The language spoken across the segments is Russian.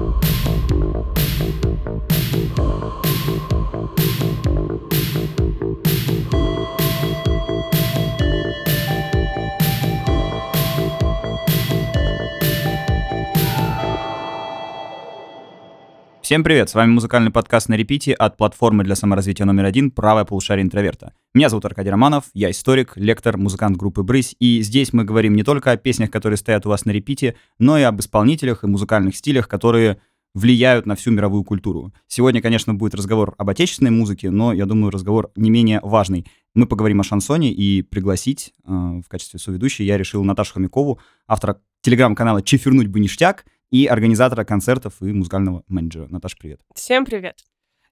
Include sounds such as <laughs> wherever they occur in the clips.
Thank you. Всем привет, с вами музыкальный подкаст на репите от платформы для саморазвития номер один «Правое полушарие интроверта». Меня зовут Аркадий Романов, я историк, лектор, музыкант группы «Брысь», и здесь мы говорим не только о песнях, которые стоят у вас на репите, но и об исполнителях и музыкальных стилях, которые влияют на всю мировую культуру. Сегодня, конечно, будет разговор об отечественной музыке, но, я думаю, разговор не менее важный. Мы поговорим о шансоне, и пригласить э, в качестве соведущей я решил Наташу Хомякову, автора телеграм-канала «Чефернуть бы ништяк», и организатора концертов и музыкального менеджера. Наташа, привет. Всем привет.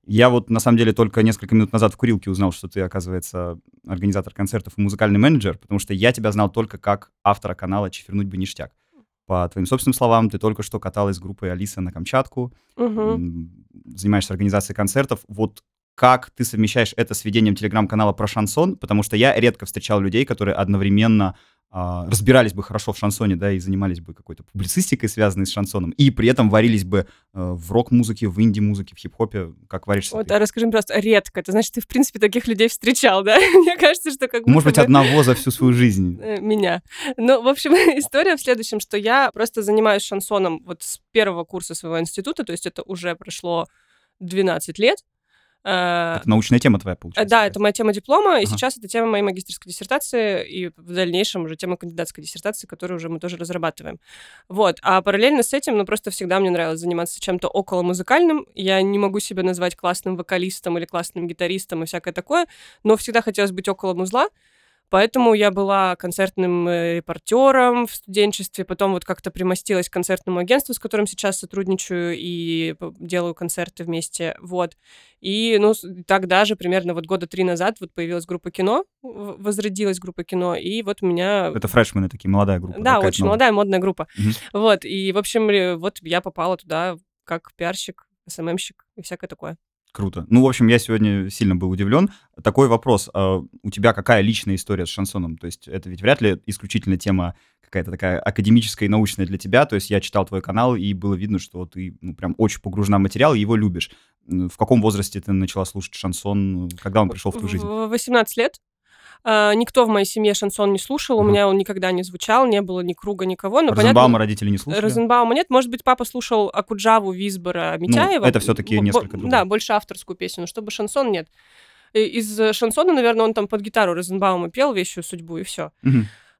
Я вот, на самом деле, только несколько минут назад в курилке узнал, что ты, оказывается, организатор концертов и музыкальный менеджер, потому что я тебя знал только как автора канала «Чефернуть бы ништяк». По твоим собственным словам, ты только что каталась с группой Алиса на Камчатку, угу. занимаешься организацией концертов. Вот как ты совмещаешь это с ведением телеграм-канала про шансон? Потому что я редко встречал людей, которые одновременно разбирались бы хорошо в шансоне, да, и занимались бы какой-то публицистикой, связанной с шансоном, и при этом варились бы э, в рок-музыке, в инди-музыке, в хип-хопе, как варишься Вот, а расскажи мне просто, редко, это значит, ты, в принципе, таких людей встречал, да? <laughs> Мне кажется, что как Может быть, бы... одного за всю свою жизнь. <laughs> Э, меня. Ну, в общем, <laughs> история в следующем, что я просто занимаюсь шансоном вот с первого курса своего института, то есть это уже прошло 12 лет, это научная тема твоя, получается? Да, это моя тема диплома, и ага. сейчас это тема моей магистрской диссертации, и в дальнейшем уже тема кандидатской диссертации, которую уже мы тоже разрабатываем. Вот. А параллельно с этим, ну, просто всегда мне нравилось заниматься чем-то около музыкальным. Я не могу себя назвать классным вокалистом или классным гитаристом и всякое такое, но всегда хотелось быть около музла. Поэтому я была концертным э, репортером в студенчестве, потом вот как-то примостилась к концертному агентству, с которым сейчас сотрудничаю и делаю концерты вместе, вот. И, ну, тогда же, примерно вот года три назад, вот появилась группа кино, возродилась группа кино, и вот меня... Это фрешмены такие, молодая группа. Да, очень новая. молодая, модная группа. Угу. Вот, и, в общем, вот я попала туда как пиарщик, СММщик и всякое такое. Круто. Ну, в общем, я сегодня сильно был удивлен. Такой вопрос. А у тебя какая личная история с шансоном? То есть это ведь вряд ли исключительно тема какая-то такая академическая и научная для тебя. То есть я читал твой канал, и было видно, что ты ну, прям очень погружена в материал, и его любишь. В каком возрасте ты начала слушать шансон? Когда он пришел в твою жизнь? В 18 лет. Uh, никто в моей семье шансон не слушал, у меня он никогда не звучал, не было ни круга, никого. Но, Розенбаума понятно, родители не слушали? Розенбаума нет. Может быть, папа слушал Акуджаву, Визбора, Митяева. Ну, это все-таки несколько других. Да, больше авторскую песню, но чтобы шансон нет. Из шансона, наверное, он там под гитару Розенбаума пел «Вещую судьбу» и все.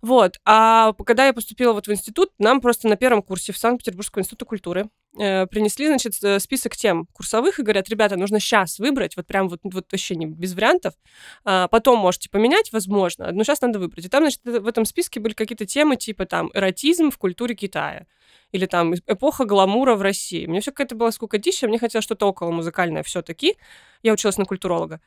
Вот. А когда я поступила вот в институт, нам просто на первом курсе в Санкт-Петербургского института культуры э, принесли, значит, э, список тем курсовых и говорят, ребята, нужно сейчас выбрать, вот прям вот, вот вообще не без вариантов. А, потом можете поменять, возможно, но сейчас надо выбрать. И там, значит, в этом списке были какие-то темы типа там эротизм в культуре Китая или там эпоха гламура в России. Мне все какая-то была скукотища, мне хотелось что-то около музыкальное все-таки. Я училась на культуролога.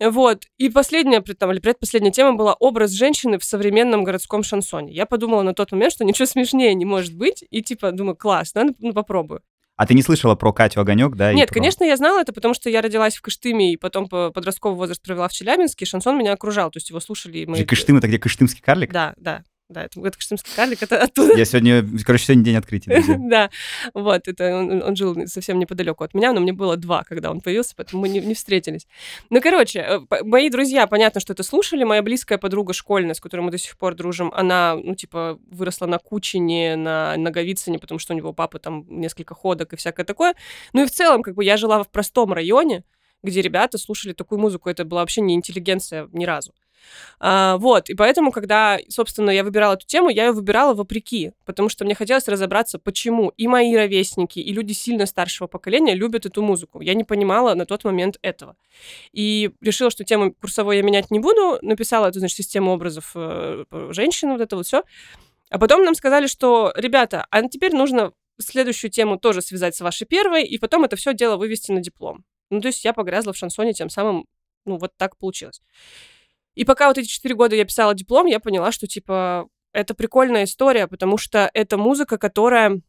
Вот. И последняя, там, или предпоследняя тема была образ женщины в современном городском шансоне. Я подумала на тот момент, что ничего смешнее не может быть. И типа, думаю, класс, надо, ну, попробую. А ты не слышала про Катю Огонек, да? Нет, про... конечно, я знала это, потому что я родилась в Кыштыме и потом по подростковый возраст провела в Челябинске, и шансон меня окружал, то есть его слушали мы. Кыштым — это где Кыштымский карлик? Да, да. Да, это, это Кыштымский карлик, это оттуда. Я сегодня, короче, сегодня день открытия. <laughs> да, вот, это он, он жил совсем неподалеку от меня, но мне было два, когда он появился, поэтому мы не, не встретились. Ну, короче, э, мои друзья, понятно, что это слушали, моя близкая подруга школьная, с которой мы до сих пор дружим, она, ну, типа, выросла на Кучине, на Наговицыне, потому что у него папа там несколько ходок и всякое такое. Ну и в целом, как бы, я жила в простом районе, где ребята слушали такую музыку, это была вообще не интеллигенция ни разу. А, вот, и поэтому, когда, собственно, я выбирала эту тему, я ее выбирала вопреки, потому что мне хотелось разобраться, почему и мои ровесники, и люди сильно старшего поколения любят эту музыку. Я не понимала на тот момент этого. И решила, что тему курсовой я менять не буду, написала эту, значит, систему образов э, женщин, вот это вот все. А потом нам сказали, что, ребята, а теперь нужно следующую тему тоже связать с вашей первой, и потом это все дело вывести на диплом. Ну, то есть я погрязла в шансоне, тем самым, ну, вот так получилось. И пока вот эти четыре года я писала диплом, я поняла, что, типа, это прикольная история, потому что это музыка, которая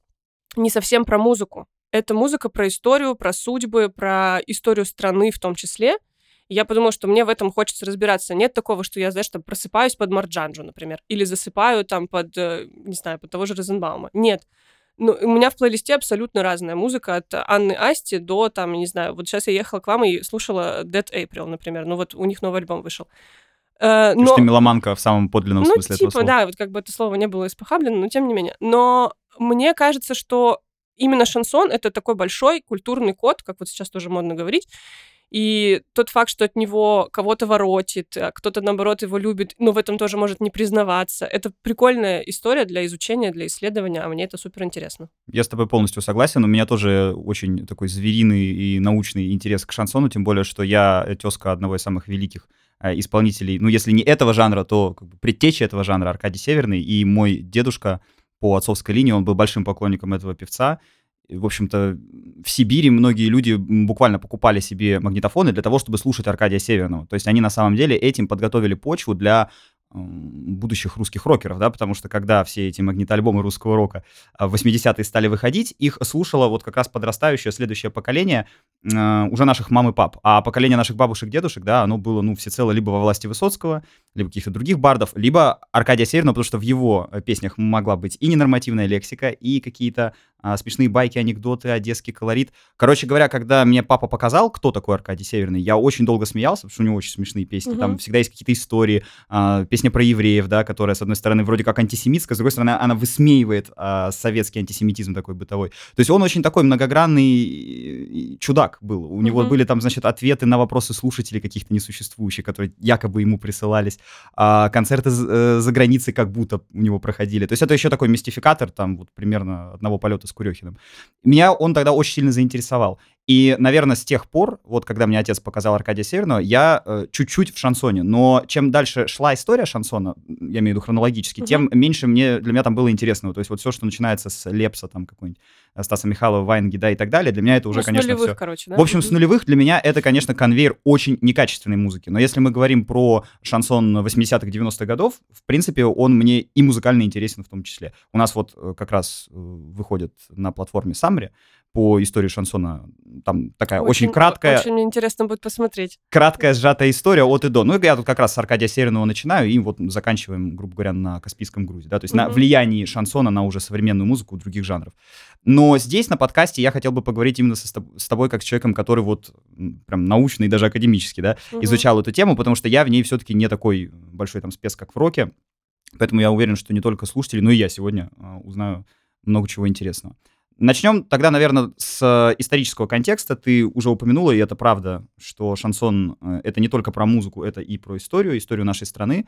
не совсем про музыку. Это музыка про историю, про судьбы, про историю страны в том числе. И я подумала, что мне в этом хочется разбираться. Нет такого, что я, знаешь, там просыпаюсь под Марджанджу, например, или засыпаю там под, э, не знаю, под того же Розенбаума. Нет. Ну, у меня в плейлисте абсолютно разная музыка, от Анны Асти до, там, не знаю, вот сейчас я ехала к вам и слушала Dead April, например, ну вот у них новый альбом вышел. Э, но... ты меломанка в самом подлинном ну, смысле типа, этого слова. да, вот как бы это слово не было испохаблено, но тем не менее. Но мне кажется, что именно шансон — это такой большой культурный код, как вот сейчас тоже модно говорить, и тот факт, что от него кого-то воротит, а кто-то, наоборот, его любит, но в этом тоже может не признаваться. Это прикольная история для изучения, для исследования, а мне это супер интересно. Я с тобой полностью согласен. У меня тоже очень такой звериный и научный интерес к шансону, тем более, что я тезка одного из самых великих э, исполнителей, ну, если не этого жанра, то как бы предтечи этого жанра Аркадий Северный, и мой дедушка по отцовской линии, он был большим поклонником этого певца, в общем-то, в Сибири многие люди буквально покупали себе магнитофоны для того, чтобы слушать Аркадия Северного. То есть они на самом деле этим подготовили почву для будущих русских рокеров, да, потому что когда все эти магнитоальбомы русского рока а, в 80-е стали выходить, их слушало вот как раз подрастающее следующее поколение э, уже наших мам и пап. А поколение наших бабушек дедушек, да, оно было, ну, всецело либо во власти Высоцкого, либо каких-то других бардов, либо Аркадия Северного, потому что в его э, песнях могла быть и ненормативная лексика, и какие-то смешные байки, анекдоты, одесский колорит. Короче говоря, когда мне папа показал, кто такой Аркадий Северный, я очень долго смеялся, потому что у него очень смешные песни. Угу. Там всегда есть какие-то истории. А, песня про евреев, да, которая, с одной стороны, вроде как антисемитская, с другой стороны, она высмеивает а, советский антисемитизм такой бытовой. То есть он очень такой многогранный чудак был. У угу. него были там, значит, ответы на вопросы слушателей каких-то несуществующих, которые якобы ему присылались. А, концерты э, за границей как будто у него проходили. То есть это еще такой мистификатор, там вот примерно одного полета с Курехиным. Меня он тогда очень сильно заинтересовал. И, наверное, с тех пор, вот когда мне отец показал Аркадия Северного, я э, чуть-чуть в шансоне. Но чем дальше шла история шансона, я имею в виду хронологически, угу. тем меньше мне, для меня там было интересного. То есть вот все, что начинается с Лепса, там какой-нибудь э, Стаса Михайлова, Вайнги, да, и так далее, для меня это уже, ну, конечно, нулевых, все... короче, да? В общем, с нулевых для меня это, конечно, конвейер очень некачественной музыки. Но если мы говорим про шансон 80-х, 90-х годов, в принципе, он мне и музыкально интересен в том числе. У нас вот э, как раз выходит на платформе Самри по истории шансона. Там такая очень, очень краткая... Очень интересно будет посмотреть. Краткая сжатая история от и до. Ну, я тут как раз с Аркадия Северного начинаю, и вот заканчиваем, грубо говоря, на Каспийском грузе. Да? То есть mm-hmm. на влиянии шансона на уже современную музыку других жанров. Но здесь, на подкасте, я хотел бы поговорить именно со, с тобой, как с человеком, который вот прям научный, даже академически, да, mm-hmm. изучал эту тему, потому что я в ней все-таки не такой большой там спец, как в роке. Поэтому я уверен, что не только слушатели, но и я сегодня uh, узнаю много чего интересного. Начнем тогда, наверное, с э, исторического контекста. Ты уже упомянула, и это правда, что шансон э, — это не только про музыку, это и про историю, историю нашей страны.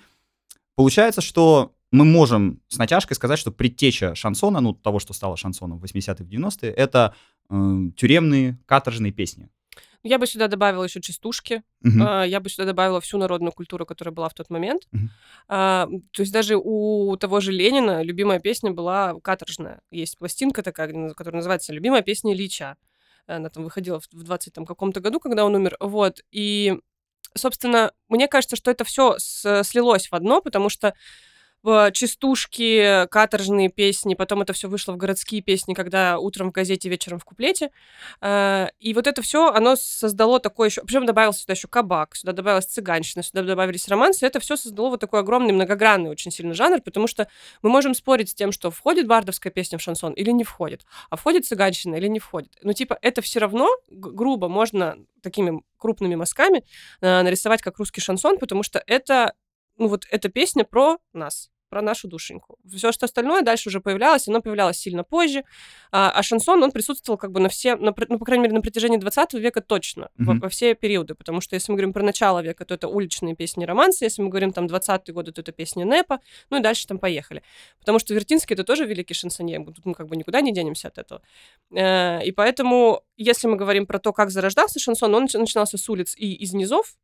Получается, что мы можем с натяжкой сказать, что предтеча шансона, ну, того, что стало шансоном в 80-е, в 90-е, это э, тюремные каторжные песни. Я бы сюда добавила еще частушки. Uh-huh. Я бы сюда добавила всю народную культуру, которая была в тот момент. Uh-huh. То есть даже у того же Ленина любимая песня была каторжная. Есть пластинка такая, которая называется «Любимая песня Ильича». Она там выходила в 20 там, каком-то году, когда он умер. Вот. И, собственно, мне кажется, что это все слилось в одно, потому что частушки, каторжные песни, потом это все вышло в городские песни, когда утром в газете, вечером в куплете. А, и вот это все, оно создало такое еще... Причем добавился сюда еще кабак, сюда добавилась цыганщина, сюда добавились романсы. Это все создало вот такой огромный, многогранный очень сильный жанр, потому что мы можем спорить с тем, что входит бардовская песня в шансон или не входит, а входит цыганщина или не входит. Но типа это все равно грубо можно такими крупными мазками э, нарисовать как русский шансон, потому что это ну вот эта песня про нас про нашу душеньку. Все, что остальное дальше уже появлялось, оно появлялось сильно позже. А, а шансон, он присутствовал как бы на все, на, ну, по крайней мере, на протяжении 20 века точно, mm-hmm. во, во все периоды. Потому что если мы говорим про начало века, то это уличные песни романсы. Если мы говорим там 20-е годы, то это песни Непа. Ну и дальше там поехали. Потому что Вертинский это тоже великий шансоньер. Тут мы как бы никуда не денемся от этого. Э, и поэтому, если мы говорим про то, как зарождался шансон, он начинался с улиц и из низов,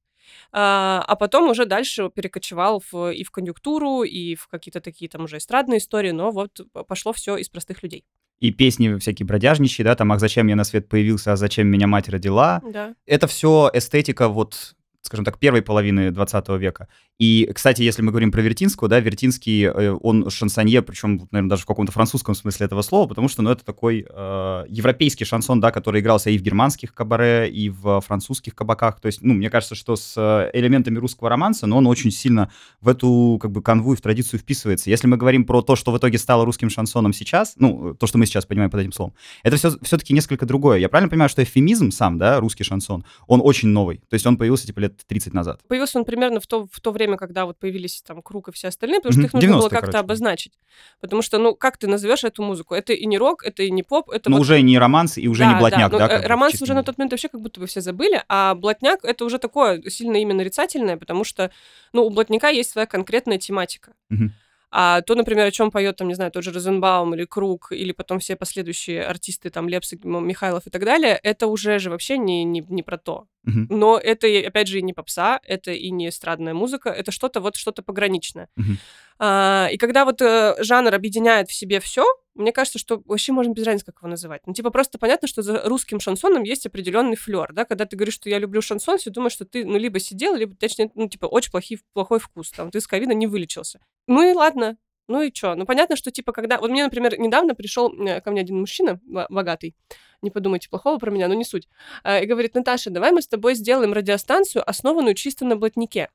а, а потом уже дальше перекочевал в, и в конъюнктуру, и в какие-то такие там уже эстрадные истории, но вот пошло все из простых людей. И песни всякие бродяжничьи, да, там «Ах, зачем я на свет появился, а зачем меня мать родила?» Да. Это все эстетика вот скажем так, первой половины 20 века. И, кстати, если мы говорим про Вертинского, да, Вертинский, э, он шансонье, причем, наверное, даже в каком-то французском смысле этого слова, потому что, ну, это такой э, европейский шансон, да, который игрался и в германских кабаре, и в французских кабаках. То есть, ну, мне кажется, что с э, элементами русского романса, но он очень сильно в эту, как бы, канву и в традицию вписывается. Если мы говорим про то, что в итоге стало русским шансоном сейчас, ну, то, что мы сейчас понимаем под этим словом, это все, все-таки несколько другое. Я правильно понимаю, что эфемизм сам, да, русский шансон, он очень новый. То есть он появился, типа, лет 30 назад. Появился он примерно в то, в то время, когда вот появились там Круг и все остальные, потому что их нужно было как-то короче. обозначить. Потому что, ну, как ты назовешь эту музыку? Это и не рок, это и не поп, это Ну, вот... уже не романс и уже да, не блатняк, да? да ну, романс уже на тот момент вообще как будто бы все забыли, а блатняк — это уже такое сильно именно нарицательное, потому что, ну, у блатняка есть своя конкретная тематика. Угу. А то, например, о чем поет, там, не знаю, тот же Розенбаум или Круг, или потом все последующие артисты, там, Лепс, Михайлов и так далее, это уже же вообще не, не, не про то. Uh-huh. Но это, опять же, и не попса, это и не эстрадная музыка, это что-то вот, что-то пограничное. Uh-huh. А, и когда вот э, жанр объединяет в себе все, мне кажется, что вообще можно без разницы, как его называть. Ну, типа, просто понятно, что за русским шансоном есть определенный флер, да, когда ты говоришь, что я люблю шансон, все думаешь, что ты, ну, либо сидел, либо, точнее, ну, типа, очень плохий, плохой вкус, там, ты с ковида не вылечился. Ну и ладно, ну и что? Ну понятно, что типа когда... Вот мне, например, недавно пришел э, ко мне один мужчина богатый, не подумайте плохого про меня, но не суть, э, и говорит, Наташа, давай мы с тобой сделаем радиостанцию, основанную чисто на блатнике.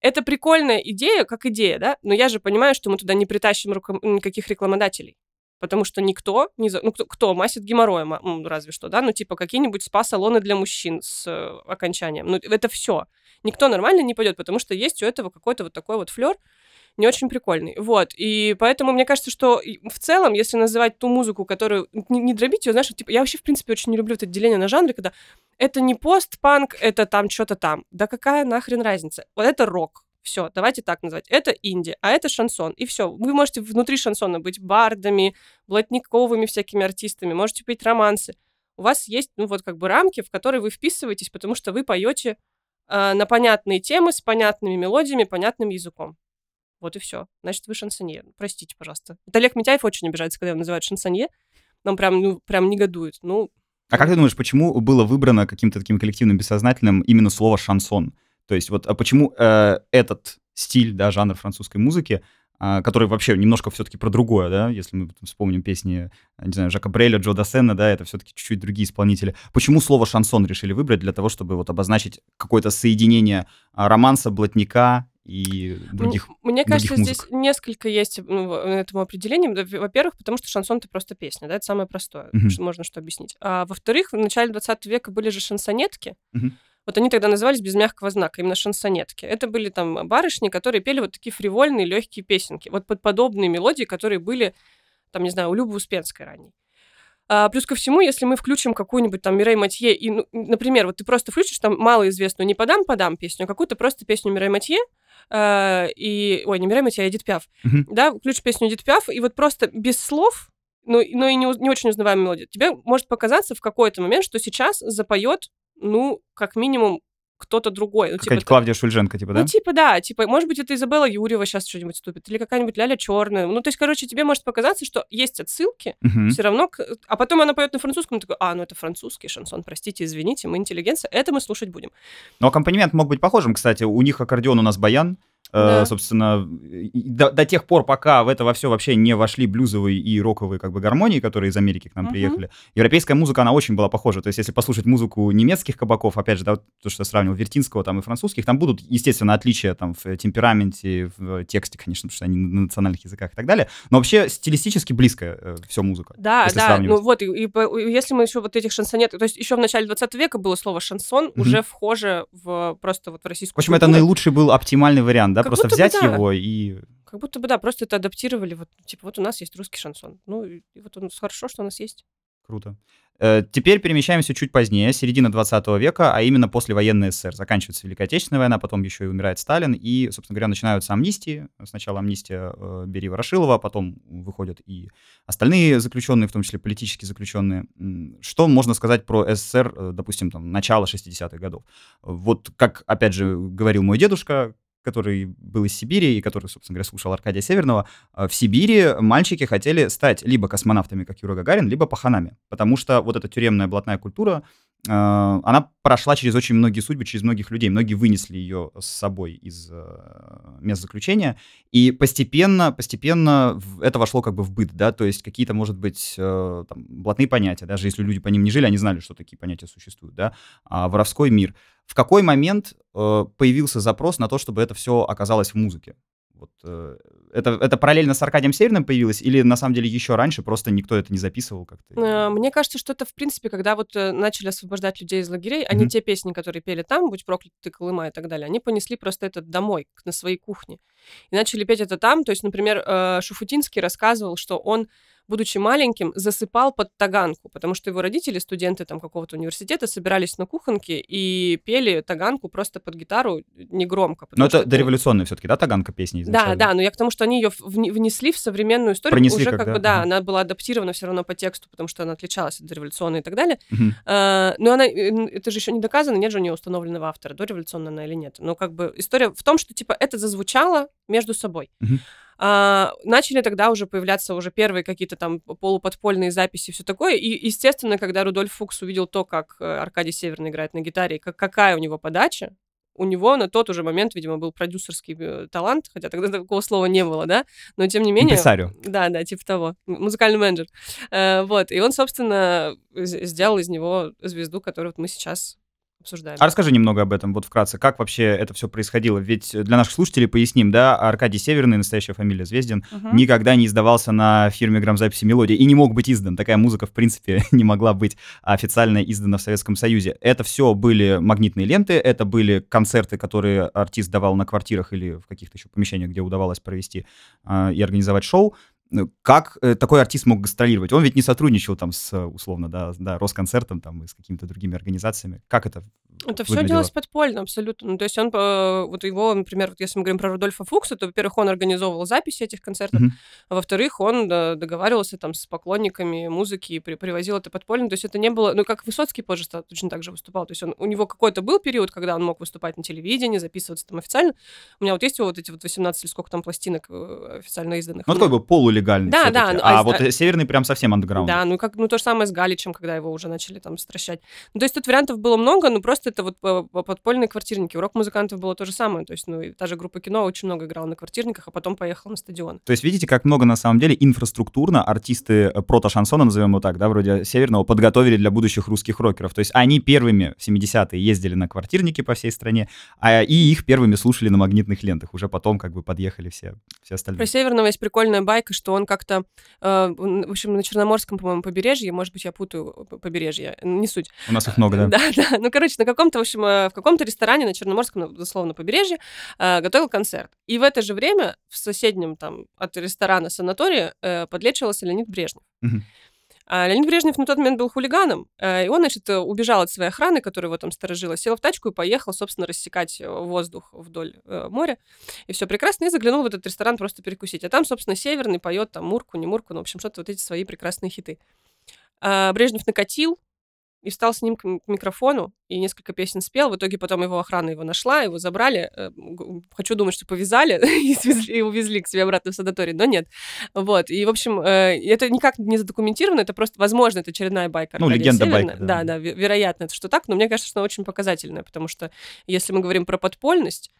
Это прикольная идея, как идея, да, но я же понимаю, что мы туда не притащим руко... никаких рекламодателей. Потому что никто, не за... ну кто, кто масит геморроем, разве что, да, ну типа какие-нибудь спа-салоны для мужчин с э, окончанием. Ну это все. Никто нормально не пойдет, потому что есть у этого какой-то вот такой вот флер, не очень прикольный. Вот, и поэтому мне кажется, что в целом, если называть ту музыку, которую не, не дробить ее, знаешь, типа, я вообще, в принципе, очень не люблю это деление на жанры, когда это не постпанк, это там что-то там. Да какая нахрен разница? Вот это рок, все, давайте так назвать. Это инди, а это шансон. И все. Вы можете внутри шансона быть бардами, блатниковыми всякими артистами, можете петь романсы. У вас есть, ну, вот как бы рамки, в которые вы вписываетесь, потому что вы поете э, на понятные темы с понятными мелодиями, понятным языком. Вот и все. Значит, вы шансонье. Простите, пожалуйста. Вот Олег Митяев очень обижается, когда его называют шансонье. Он прям, ну, прям негодует. Ну, а как ты думаешь, почему было выбрано каким-то таким коллективным бессознательным именно слово шансон? То есть вот а почему э, этот стиль, да, жанр французской музыки, э, который вообще немножко все-таки про другое, да, если мы вспомним песни, не знаю, Жака Бреля, Джо Дассена, да, это все-таки чуть-чуть другие исполнители. Почему слово шансон решили выбрать для того, чтобы вот обозначить какое-то соединение а, романса, блатника и других Мне кажется, других здесь несколько есть ну, этому определением. Во-первых, потому что шансон — это просто песня, да, это самое простое, uh-huh. что можно что объяснить. А во-вторых, в начале 20 века были же шансонетки, uh-huh. Вот они тогда назывались без мягкого знака, именно шансонетки. Это были там барышни, которые пели вот такие фривольные, легкие песенки. Вот под подобные мелодии, которые были, там, не знаю, у Любы Успенской ранней. А, плюс ко всему, если мы включим какую-нибудь там Мирей Матье, и, ну, например, вот ты просто включишь там малоизвестную не «Подам-подам» песню, а какую-то просто песню Мирей Матье, э, и... Ой, не Мирей Матье, а Эдит Пиаф. Uh-huh. Да, включишь песню Эдит Пиаф, и вот просто без слов, но, но и не, не очень узнаваемая мелодия, тебе может показаться в какой-то момент, что сейчас запоет, ну, как минимум, кто-то другой. Ну, типа, Клавдия Шульженко, типа, да? Ну, типа, да. Типа, может быть, это Изабелла Юрьева сейчас что-нибудь ступит, или какая-нибудь Ляля Черная. Ну, то есть, короче, тебе может показаться, что есть отсылки, угу. все равно... К... А потом она поет на французском, такой, а, ну это французский шансон, простите, извините, мы интеллигенция, это мы слушать будем. Но аккомпанемент мог быть похожим, кстати. У них аккордеон, у нас баян. Э, да. собственно, до, до тех пор, пока в это во все вообще не вошли блюзовые и роковые как бы гармонии, которые из Америки к нам uh-huh. приехали, европейская музыка, она очень была похожа. То есть, если послушать музыку немецких кабаков, опять же, да, то, что я сравнивал, Вертинского там и французских, там будут, естественно, отличия там в темпераменте, в тексте, конечно, потому что они на национальных языках и так далее, но вообще стилистически близкая э, все музыка. Да, да, ну вот, и, и, и если мы еще вот этих шансонетов, то есть еще в начале 20 века было слово шансон, uh-huh. уже вхоже в просто вот в российскую В общем, культуру. это наилучший был оптимальный вариант, да, как просто взять бы, да. его и... Как будто бы, да, просто это адаптировали, вот, типа, вот у нас есть русский шансон. Ну, и, вот он, хорошо, что у нас есть. Круто. Э, теперь перемещаемся чуть позднее, середина 20 века, а именно послевоенный СССР. Заканчивается Великая Отечественная война, потом еще и умирает Сталин, и, собственно говоря, начинаются амнистии. Сначала амнистия э, Бери Ворошилова, потом выходят и остальные заключенные, в том числе политические заключенные. Что можно сказать про СССР, э, допустим, там, начала 60-х годов? Вот, как, опять же, говорил мой дедушка, который был из Сибири и который, собственно говоря, слушал Аркадия Северного, э, в Сибири мальчики хотели стать либо космонавтами, как Юра Гагарин, либо паханами. Потому что вот эта тюремная блатная культура, она прошла через очень многие судьбы, через многих людей. Многие вынесли ее с собой из э, мест заключения. И постепенно, постепенно это вошло как бы в быт, да, то есть какие-то, может быть, э, там, блатные понятия, даже если люди по ним не жили, они знали, что такие понятия существуют, да, а воровской мир. В какой момент э, появился запрос на то, чтобы это все оказалось в музыке? Вот, э, это, это параллельно с Аркадием Северным появилось, или на самом деле еще раньше просто никто это не записывал как-то? Э, мне кажется, что это, в принципе, когда вот э, начали освобождать людей из лагерей, mm-hmm. они те песни, которые пели там, «Будь проклят ты, Колыма» и так далее, они понесли просто это домой, на своей кухне. И начали петь это там. То есть, например, э, Шуфутинский рассказывал, что он будучи маленьким, засыпал под таганку, потому что его родители, студенты там какого-то университета, собирались на кухонке и пели таганку просто под гитару негромко. Но это дореволюционная все-таки, да, таганка песни изначально? Да, да, но я к тому, что они ее внесли в современную историю. Пронесли уже как, как да? бы, да, Ага. она была адаптирована все равно по тексту, потому что она отличалась от дореволюционной и так далее. Мгм. А, но она, э, это же еще не доказано, нет же у нее установленного автора, дореволюционная она или нет. Но как бы история в том, что типа это зазвучало между собой. Мгм. А, начали тогда уже появляться уже первые какие-то там полуподпольные записи и все такое. И, естественно, когда Рудольф Фукс увидел то, как э, Аркадий Северный играет на гитаре, и как, какая у него подача, у него на тот уже момент, видимо, был продюсерский э, талант, хотя тогда такого слова не было, да, но тем не менее... Импресарио. Да, да, типа того. Музыкальный менеджер. Э, вот, и он, собственно, сделал из него звезду, которую вот мы сейчас обсуждаем. А расскажи немного об этом, вот вкратце, как вообще это все происходило? Ведь для наших слушателей поясним, да, Аркадий Северный, настоящая фамилия Звездин, Мгм. никогда не издавался на фирме грамзаписи «Мелодия» и не мог быть издан. Такая музыка, в принципе, <laughs> не могла быть официально издана в Советском Союзе. Это все были магнитные ленты, это были концерты, которые артист давал на квартирах или в каких-то еще помещениях, где удавалось провести а, и организовать шоу. Ну, Как э, такой артист мог гастролировать? Он ведь не сотрудничал там с, э, условно, да, да, Росконцертом там и с какими-то другими организациями. Как это Это все выглядело? делалось подпольно, абсолютно. Ну, то есть он, э, вот его, например, вот если мы говорим про Рудольфа Фукса, то, во-первых, он организовывал записи этих концертов, Мгм. а во-вторых, он да, договаривался там с поклонниками музыки и при- привозил это подпольно. То есть это не было... Ну, как Высоцкий позже точно так же выступал. То есть он, у него какой-то был период, когда он мог выступать на телевидении, записываться там официально. У меня вот есть его вот эти вот 18 или сколько там пластинок э, официально изданных. Ну, такой был полулегальный Да, да, ну, а а- вот а- э, Северный прям совсем андеграунд. Да, ну как, ну то же самое с Галичем, когда его уже начали там стращать. Ну, то есть тут вариантов было много, но просто это вот по- подпольные квартирники. У рок-музыкантов было то же самое. То есть, ну, и та же группа кино очень много играла на квартирниках, а потом поехала на стадион. То есть видите, как много на самом деле инфраструктурно артисты э, прото-шансона, назовем его так, да, вроде Северного, подготовили для будущих русских рокеров. То есть они первыми в 70-е ездили на квартирники по всей стране, а и их первыми слушали на магнитных лентах. Уже потом как бы подъехали все, все остальные. Про Северного есть прикольная байка, что он как-то, э, в общем, на Черноморском, по-моему, побережье, может быть, я путаю п- побережье, не суть. У нас их много, да? <laughs> Да, да. Ну, короче, на каком-то, в общем, э, в каком-то ресторане на Черноморском, дословно, побережье э, готовил концерт. И в это же время в соседнем там от ресторана санатория э, подлечивался Леонид Брежнев. А Леонид Брежнев на тот момент был хулиганом, и он, значит, убежал от своей охраны, которая его там сторожила, сел в тачку и поехал, собственно, рассекать воздух вдоль э, моря. И все прекрасно, и заглянул в этот ресторан просто перекусить. А там, собственно, Северный поет там Мурку, не Мурку, ну, в общем, что-то вот эти свои прекрасные хиты. А Брежнев накатил, и встал с ним к микрофону, и несколько песен спел. В итоге потом его охрана его нашла, его забрали. Э, Хочу думать, что повязали <laughs> и, свезли- и увезли к себе обратно в санаторий, но нет. Вот. И, в общем, э, это никак не задокументировано, это просто, возможно, это очередная байка Ну, Аркадия легенда Северина. байка, да. Да, да, ве- вероятно, это что так, но мне кажется, что она очень показательная, потому что если мы говорим про подпольность,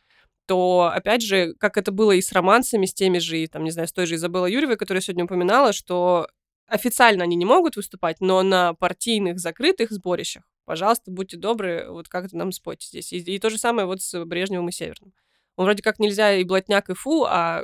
то, опять же, как это было и с романсами, с теми же, и, там, не знаю, с той же Изабеллой Юрьевой, которую я сегодня упоминала, что официально они не могут выступать, но на партийных закрытых сборищах, пожалуйста, будьте добры, вот как-то нам спойте здесь. И, и то же самое вот с Брежневым и Северным. Он вроде как нельзя и блатняк, и фу, а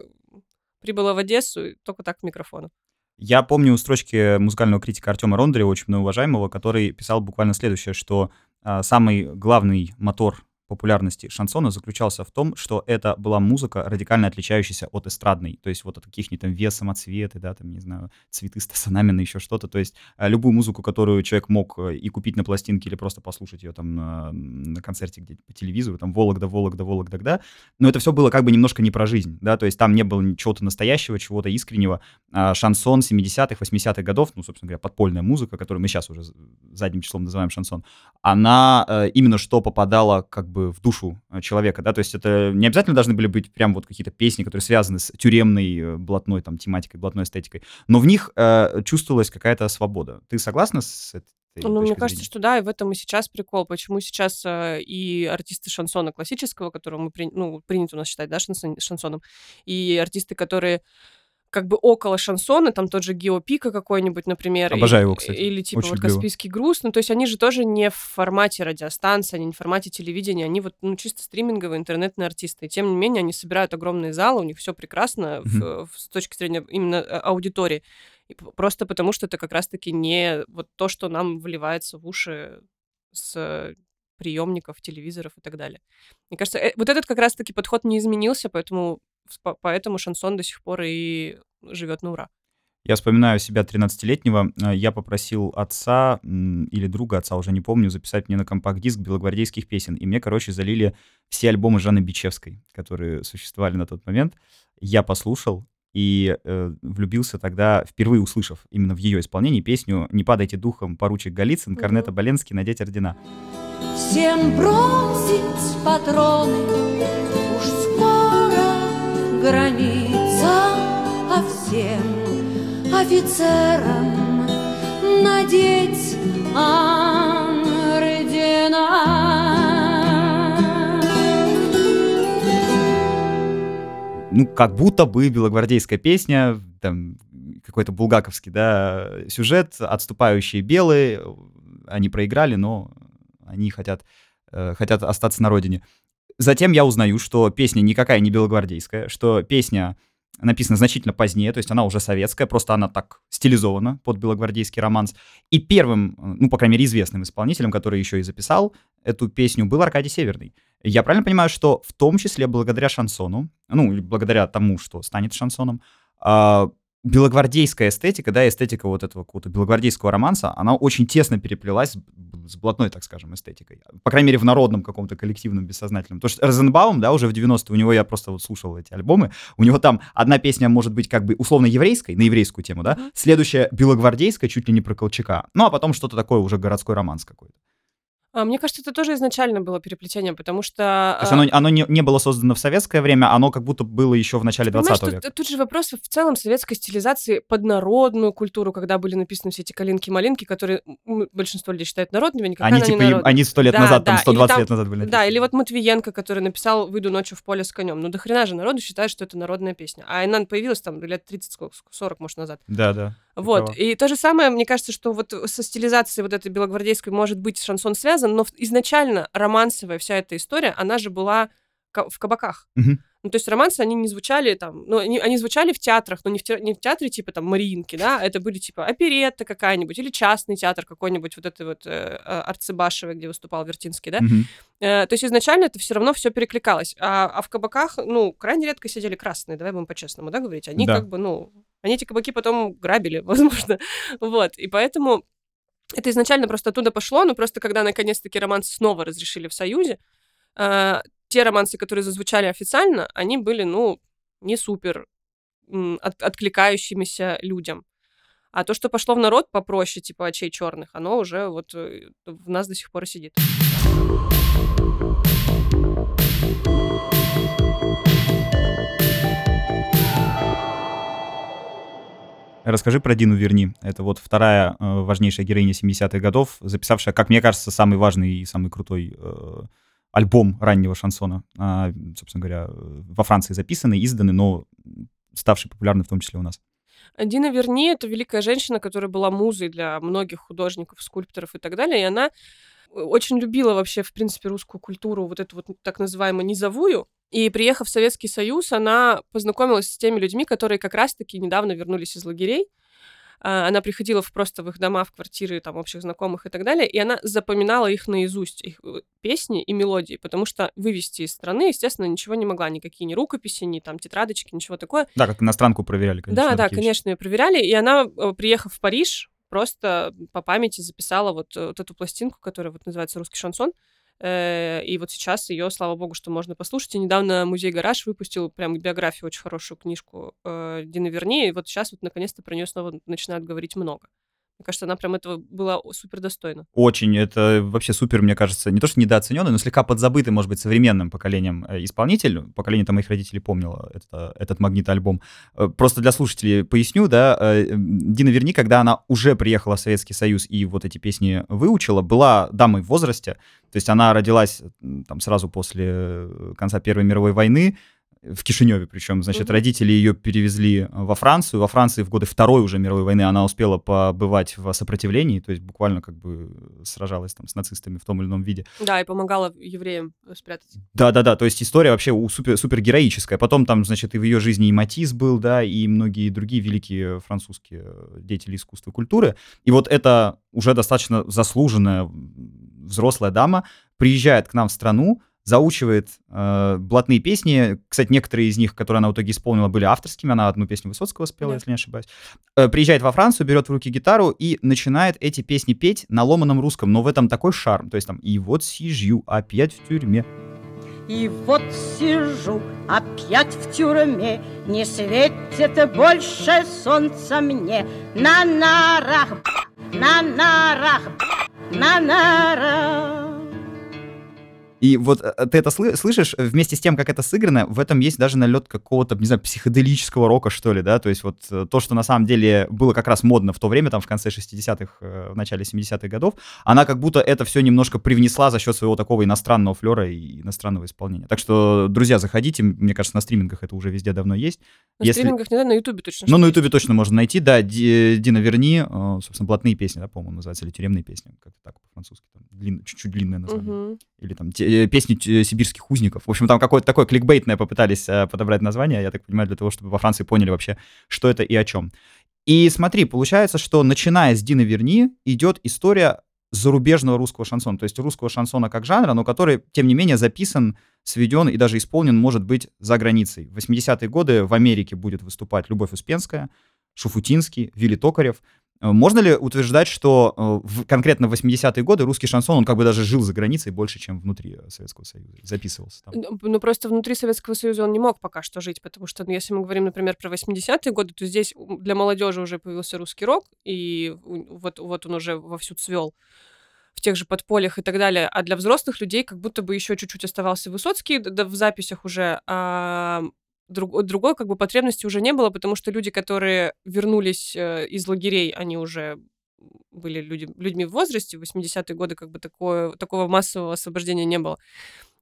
прибыла в Одессу только так к микрофону. Я помню строчки музыкального критика Артема Рондарева, очень многоуважаемого, который писал буквально следующее, что а, самый главный мотор популярности шансона заключался в том, что это была музыка, радикально отличающаяся от эстрадной. То есть вот от каких-нибудь там вес, самоцветы, да, там, не знаю, цветы Стаса Намина, еще что-то. То есть а, любую музыку, которую человек мог э, и купить на пластинке, или просто послушать ее там на, на концерте где-то по телевизору, там Вологда, Вологда, Вологда, да. Но это все было как бы немножко не про жизнь, да, то есть там не было чего-то настоящего, чего-то искреннего. А, шансон 70-х, 80-х годов, ну, собственно говоря, подпольная музыка, которую мы сейчас уже задним числом называем шансон, она э, именно что попадала как бы в душу э, человека, да, то есть это не обязательно должны были быть прям вот какие-то песни, которые связаны с тюремной, э, блатной там тематикой, блатной эстетикой, но в них э, чувствовалась какая-то свобода. Ты согласна с, эт- Ну, мне кажется, что да, и в этом и сейчас прикол. Почему сейчас э, и артисты шансона классического, которого мы при... ну, принято у нас считать, да, шансон... шансоном, и артисты, которые как бы около шансона, там тот же Гео Пика какой-нибудь, например. Обожаю или, его, кстати. Или типа Очень вот люблю. Каспийский груз. Ну, то есть они же тоже не в формате радиостанции, они не в формате телевидения, они вот, ну, чисто стриминговые интернетные артисты. И тем не менее, они собирают огромные залы, у них все прекрасно Мгм. в- в- с точки зрения именно э, аудитории. И просто потому, что это как раз-таки не вот то, что нам вливается в уши с приемников, телевизоров и так далее. Мне кажется, э, вот этот как раз-таки подход не изменился, поэтому, поэтому шансон до сих пор и живет на ура. Я вспоминаю себя 13-летнего. э, Я попросил отца или друга отца, уже не помню, записать мне на компакт-диск белогвардейских песен. И мне, короче, залили все альбомы Жанны Бичевской, которые существовали на тот момент. Я послушал и э, влюбился тогда, впервые услышав именно в ее исполнении песню «Не падайте духом, поручик Голицын, Корнета. Боленский, надеть ордена». Всем бросить патроны, граница, а всем офицерам надеть ордена. ну, как будто бы белогвардейская песня, там, какой-то булгаковский, да, сюжет, отступающие белые, они проиграли, но они хотят, э, хотят остаться на родине. Затем я узнаю, что песня никакая не белогвардейская, что песня написана значительно позднее, то есть она уже советская, просто она так стилизована под белогвардейский романс. И первым, ну, по крайней мере, известным исполнителем, который еще и записал эту песню, был Аркадий Северный. Я правильно понимаю, что в том числе благодаря шансону, ну, благодаря тому, что станет шансоном, а, белогвардейская эстетика, да, эстетика вот этого какого-то белогвардейского романса, она очень тесно переплелась с блатной, так скажем, эстетикой. По крайней мере, в народном каком-то коллективном, бессознательном. Потому что Розенбаум, да, уже в 90-е, у него я просто вот слушал эти альбомы, у него там одна песня может быть как бы условно еврейской, на еврейскую тему, да, следующая белогвардейская, чуть ли не про Колчака, ну, а потом что-то такое уже городской романс какой-то. А, Мне кажется, это тоже изначально было переплетение, потому что... То есть а, оно, оно не, не было создано в советское время, оно как будто было еще в начале Понимаешь, 20 тут, века. тут же вопрос в целом советской стилизации под народную культуру, когда были написаны все эти калинки-малинки, которые большинство людей считают народными, никакая Они она не типа, народная. они сто лет Да, назад, там да, или 120 там- лет назад были Да, написаны. или вот Матвиенко, который написал «Выйду ночью в поле с конем». Ну, до хрена же народу считает, что это народная песня. А она появилась там лет 30-40, может, назад. Да, да. Вот. И то же самое, мне кажется, что вот со стилизацией вот этой белогвардейской может быть шансон связан, но изначально романсовая вся эта история, она же была в кабаках. Ну, то есть романсы, они не звучали там, ну, они, они звучали в театрах, но не в, те- не в театре типа там Мариинки, да, это были типа оперетта какая-нибудь или частный театр какой-нибудь, вот это вот э, э, Арцебашева, где выступал Вертинский, да. Мгм. Э, то есть изначально это все равно все перекликалось. А, а в кабаках, ну, крайне редко сидели красные, давай будем по-честному, да, говорить. Они Да. как бы, ну, они эти кабаки потом грабили, <laughs> возможно. Вот, и поэтому это изначально просто оттуда пошло, но просто когда наконец-таки романсы снова разрешили в Союзе, э, те романсы, которые зазвучали официально, они были, ну, не супер от- откликающимися людям. А то, что пошло в народ попроще, типа очей черных, оно уже вот э, в нас до сих пор сидит. Расскажи про Дину Верни. Это вот вторая э, важнейшая героиня 70-х годов, записавшая, как мне кажется, самый важный и самый крутой э, альбом раннего шансона. А, собственно говоря, во Франции записанный, изданный, но ставший популярный в том числе у нас. Дина Верни — это великая женщина, которая была музой для многих художников, скульпторов и так далее, и она очень любила вообще, в принципе, русскую культуру, вот эту вот так называемую низовую, и, приехав в Советский Союз, она познакомилась с теми людьми, которые как раз-таки недавно вернулись из лагерей. А, Она приходила в просто в их дома, в квартиры там общих знакомых и так далее, и она запоминала их наизусть, их э, песни и мелодии, потому что вывести из страны, естественно, ничего не могла, никакие ни рукописи, ни там тетрадочки, ничего такое. Да, как иностранку проверяли, конечно. Да, да, конечно, ее проверяли. И она, э, приехав в Париж, просто по памяти записала вот, э, вот эту пластинку, которая вот называется «Русский шансон». Э, И вот сейчас ее, слава богу, что можно послушать. И недавно музей «Гараж» выпустил прям биографию, очень хорошую книжку э, Дины Верни. И вот сейчас вот наконец-то про нее снова начинают говорить много. Мне кажется, она прям этого была супер достойна. Очень, это вообще супер, мне кажется, не то что недооцененный, но слегка подзабытый, может быть, современным поколением э, исполнитель. Поколение там моих родителей помнило это, этот магнит-альбом. Э, просто для слушателей поясню, да, э, Дина Верни, когда она уже приехала в Советский Союз и вот эти песни выучила, была дамой в возрасте, то есть она родилась там сразу после конца Первой мировой войны, в Кишиневе причем, значит, mm-hmm. родители ее перевезли во Францию. Во Франции в годы Второй уже мировой войны она успела побывать в сопротивлении, то есть буквально как бы сражалась там с нацистами в том или ином виде. Да, и помогала евреям спрятать. Да-да-да, то есть история вообще супер, супер героическая. Потом там, значит, и в ее жизни и Матис был, да, и многие другие великие французские деятели искусства и культуры. И вот эта уже достаточно заслуженная взрослая дама приезжает к нам в страну, заучивает э, блатные песни. Кстати, некоторые из них, которые она в итоге исполнила, были авторскими. Она одну песню Высоцкого спела, yeah. если не ошибаюсь. Э, приезжает во Францию, берет в руки гитару и начинает эти песни петь на ломаном русском. Но в этом такой шарм. То есть там «И вот сижу опять в тюрьме». И вот сижу опять в тюрьме, Не светит больше солнца мне. На нарах, на нарах, на нарах. И вот э, ты это сл- слышишь, вместе с тем, как это сыграно, в этом есть даже налет какого-то, не знаю, психоделического рока, что ли, да, то есть вот э, то, что на самом деле было как раз модно в то время, там, в конце 60-х, э, в начале 70-х годов, она как будто это все немножко привнесла за счет своего такого иностранного флера и иностранного исполнения. Так что, друзья, заходите, мне кажется, на стримингах это уже везде давно есть. На Если... стримингах не знаю, на ютубе точно. Ну, на ютубе точно можно найти, да, Дина Верни, собственно, блатные песни, да, по-моему, называются, или тюремные песни, как-то так по-французски, длин... чуть-чуть длинное название. Угу. Или там Э, песни э, сибирских узников. В общем, там какое-то такое кликбейтное попытались э, подобрать название, я так понимаю, для того, чтобы во Франции поняли вообще, что это и о чем. И смотри, получается, что начиная с Дины Верни идет история зарубежного русского шансона, то есть русского шансона как жанра, но который, тем не менее, записан, сведен и даже исполнен, может быть, за границей. В 80-е годы в Америке будет выступать Любовь Успенская, Шуфутинский, Вилли Токарев. Э, можно ли утверждать, что э, в, конкретно в 80-е годы русский шансон, он как бы даже жил за границей больше, чем внутри э, Советского Союза, записывался там? Ну, просто внутри Советского Союза он не мог пока что жить, потому что, ну, если мы говорим, например, про 80-е годы, то здесь для молодежи уже появился русский рок, и вот, вот он уже вовсю цвел в тех же подпольях и так далее, а для взрослых людей как будто бы еще чуть-чуть оставался Высоцкий да, в записях уже, а друг, другой как бы потребности уже не было, потому что люди, которые вернулись э, из лагерей, они уже были люди, людьми в возрасте, в 80-е годы как бы такое, такого массового освобождения не было.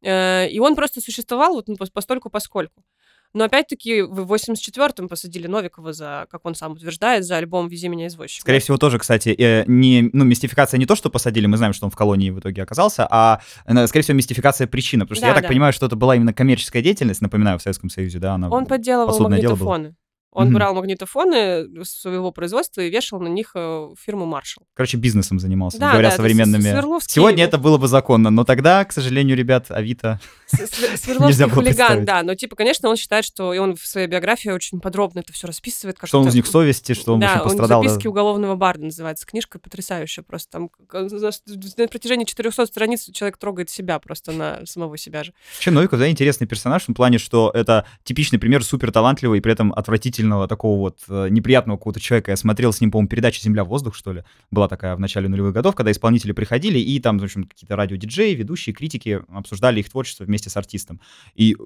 Э, и он просто существовал вот ну, постольку поскольку. Но опять-таки в 84-м посадили Новикова за, как он сам утверждает, за альбом «Вези меня, извозчик». Скорее всего, тоже, кстати, э, не, ну, мистификация не то, что посадили, мы знаем, что он в колонии в итоге оказался, а, э, скорее всего, мистификация причина, потому что да, я так да. понимаю, что это была именно коммерческая деятельность, напоминаю, в Советском Союзе, да, она Он подделывал магнитофоны. Он mm-hmm. брал магнитофоны своего производства и вешал на них э, фирму Маршал. Короче, бизнесом занимался, да, говоря да, современными. Свердловский... Сегодня это было бы законно, но тогда, к сожалению, ребят, Авито <laughs> Свердловский хулиган, да. Но, типа, конечно, он считает, что... И он в своей биографии очень подробно это все расписывает. Как что он из них совести, что он пострадал. Да, записки уголовного барда называется. Книжка потрясающая просто. Там на протяжении 400 страниц человек трогает себя просто на самого себя же. Вообще, Новиков, да, интересный персонаж в том плане, что это типичный пример супер талантливого и при этом отвратительного отвратительного такого вот э, неприятного какого-то человека. Я смотрел с ним, по-моему, передачу «Земля-воздух», что ли, была такая в начале нулевых годов, когда исполнители приходили, и там, в общем, какие-то радиодиджеи, ведущие, критики обсуждали их творчество вместе с артистом. И э,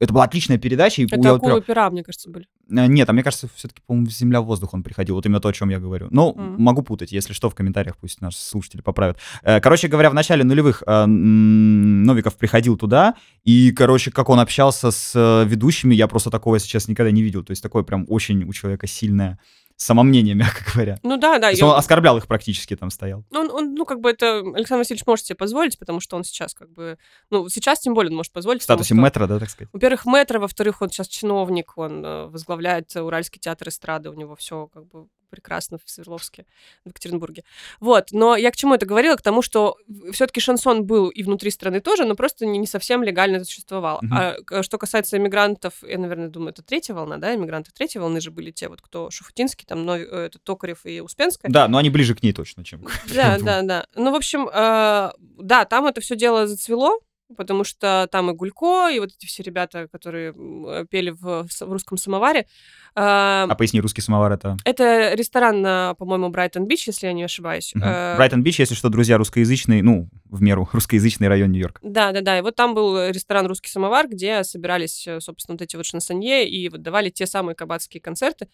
это была отличная передача. Это я акулы пера, мне кажется, были. Э, нет, а мне кажется, все-таки, по-моему, «Земля-воздух» он приходил, вот именно то, о чем я говорю. Но mm. могу путать, если что, в комментариях пусть наши слушатели поправят. Короче говоря, в начале нулевых Новиков приходил туда, и, короче, как он общался с ведущими, я просто такого сейчас никогда не видел. То есть такой такое прям очень у человека сильное самомнение, <laughs> мягко говоря. Ну да, да. Есть он оскорблял их практически там стоял. Ну, он, он, ну, как бы это Александр Васильевич может себе позволить, потому что он сейчас как бы... Ну, сейчас тем более он может позволить. В статусе что, мэтра, да, так сказать? Во-первых, мэтра, во-вторых, он сейчас чиновник, он э, возглавляет Уральский театр эстрады, у него все как бы прекрасно в Свердловске, в Екатеринбурге. Вот, но я к чему это говорила? К тому, что все-таки шансон был и внутри страны тоже, но просто не, не совсем легально существовал. Mm-hmm. А что касается иммигрантов, я, наверное, думаю, это третья волна, да, иммигранты третьей волны же были те, вот кто Шуфутинский, там, Нов... Э, это Токарев и Успенская. Да, но они ближе к ней точно, чем <laughs> Да, да, да. Ну, в общем, э, да, там это все дело зацвело, потому что там и Гулько, и вот эти все ребята, которые э, пели в, в русском самоваре. А, А поясни, русский самовар это... Это ресторан на, по-моему, Брайтон-Бич, если я не ошибаюсь. Э, Брайтон-Бич, если что, друзья, русскоязычный, ну, в меру <laughs> русскоязычный район Нью-Йорка. Да, да, да. И вот там был ресторан «Русский самовар», где собирались, э, собственно, вот эти вот шансонье и вот давали те самые кабацкие концерты,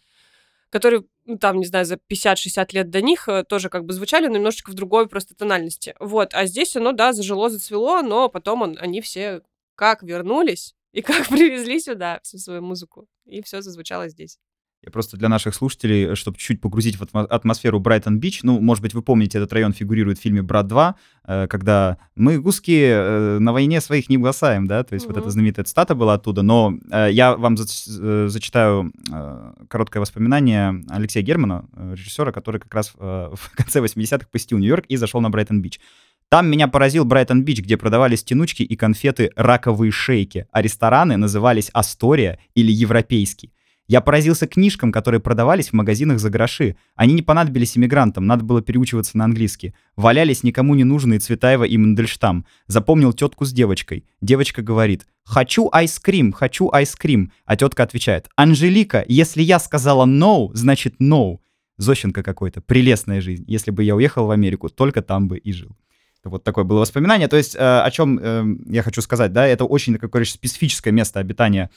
которые, ну, там, не знаю, за 50-60 лет до них э, тоже как бы звучали, но немножечко в другой просто тональности. Вот. А здесь оно, да, зажило, зацвело, но потом он, они все как вернулись и <laughs> как привезли сюда всю свою музыку. И все зазвучало здесь. Я просто для наших слушателей, чтобы чуть погрузить в атмо- атмосферу Брайтон-Бич, ну, может быть, вы помните, этот район фигурирует в фильме «Брат 2», э, когда мы, русские, э, на войне своих не бросаем, да, то есть вот Мгм. эта знаменитая цитата была оттуда, но э, я вам э, зачитаю э, короткое воспоминание Алексея Германа, э, режиссера, который как раз э, <laughs> в конце 80-х посетил Нью-Йорк и зашел на Брайтон-Бич. Там меня поразил Брайтон-Бич, где продавались тянучки и конфеты «Раковые шейки», а рестораны назывались «Астория» или «Европейский». Я поразился книжкам, которые продавались в магазинах за гроши. Они не понадобились иммигрантам, надо было переучиваться на английский. Валялись никому не нужные Цветаева и Мандельштам. Запомнил тетку с девочкой. Девочка говорит «Хочу айскрим, хочу айскрим». А тетка отвечает «Анжелика, если я сказала no, значит no». Зощенко какой-то. Прелестная жизнь. Если бы я уехал в Америку, только там бы и жил. Вот такое было воспоминание. То есть, э, о чем э, я хочу сказать, да, это очень такое, конечно, специфическое место обитания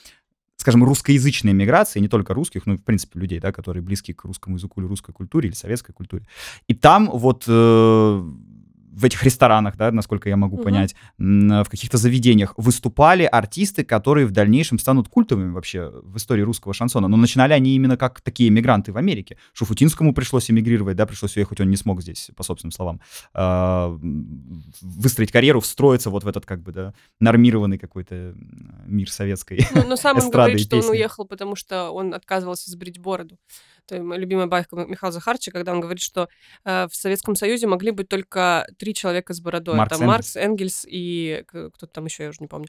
скажем, русскоязычной миграции, не только русских, но и, в принципе, людей, да, которые близки к русскому языку или русской культуре, или советской культуре. И там вот э, в этих ресторанах, да, насколько я могу Мгм. понять, в каких-то заведениях выступали артисты, которые в дальнейшем станут культовыми вообще в истории русского шансона. Но начинали они именно как такие мигранты в Америке. Шуфутинскому пришлось эмигрировать, да, пришлось уехать, он не смог здесь, по собственным словам, а, выстроить карьеру, встроиться вот в этот как бы, да, нормированный какой-то мир советской. Ну, но сам он говорит, что он уехал, потому что он отказывался сбрить бороду. Это любимая байка Михаила Захарча, когда он говорит, что э, в Советском Союзе могли быть только три человека с бородой. Маркс, Это Маркс, Энгельс и кто-то там еще, я уже не помню.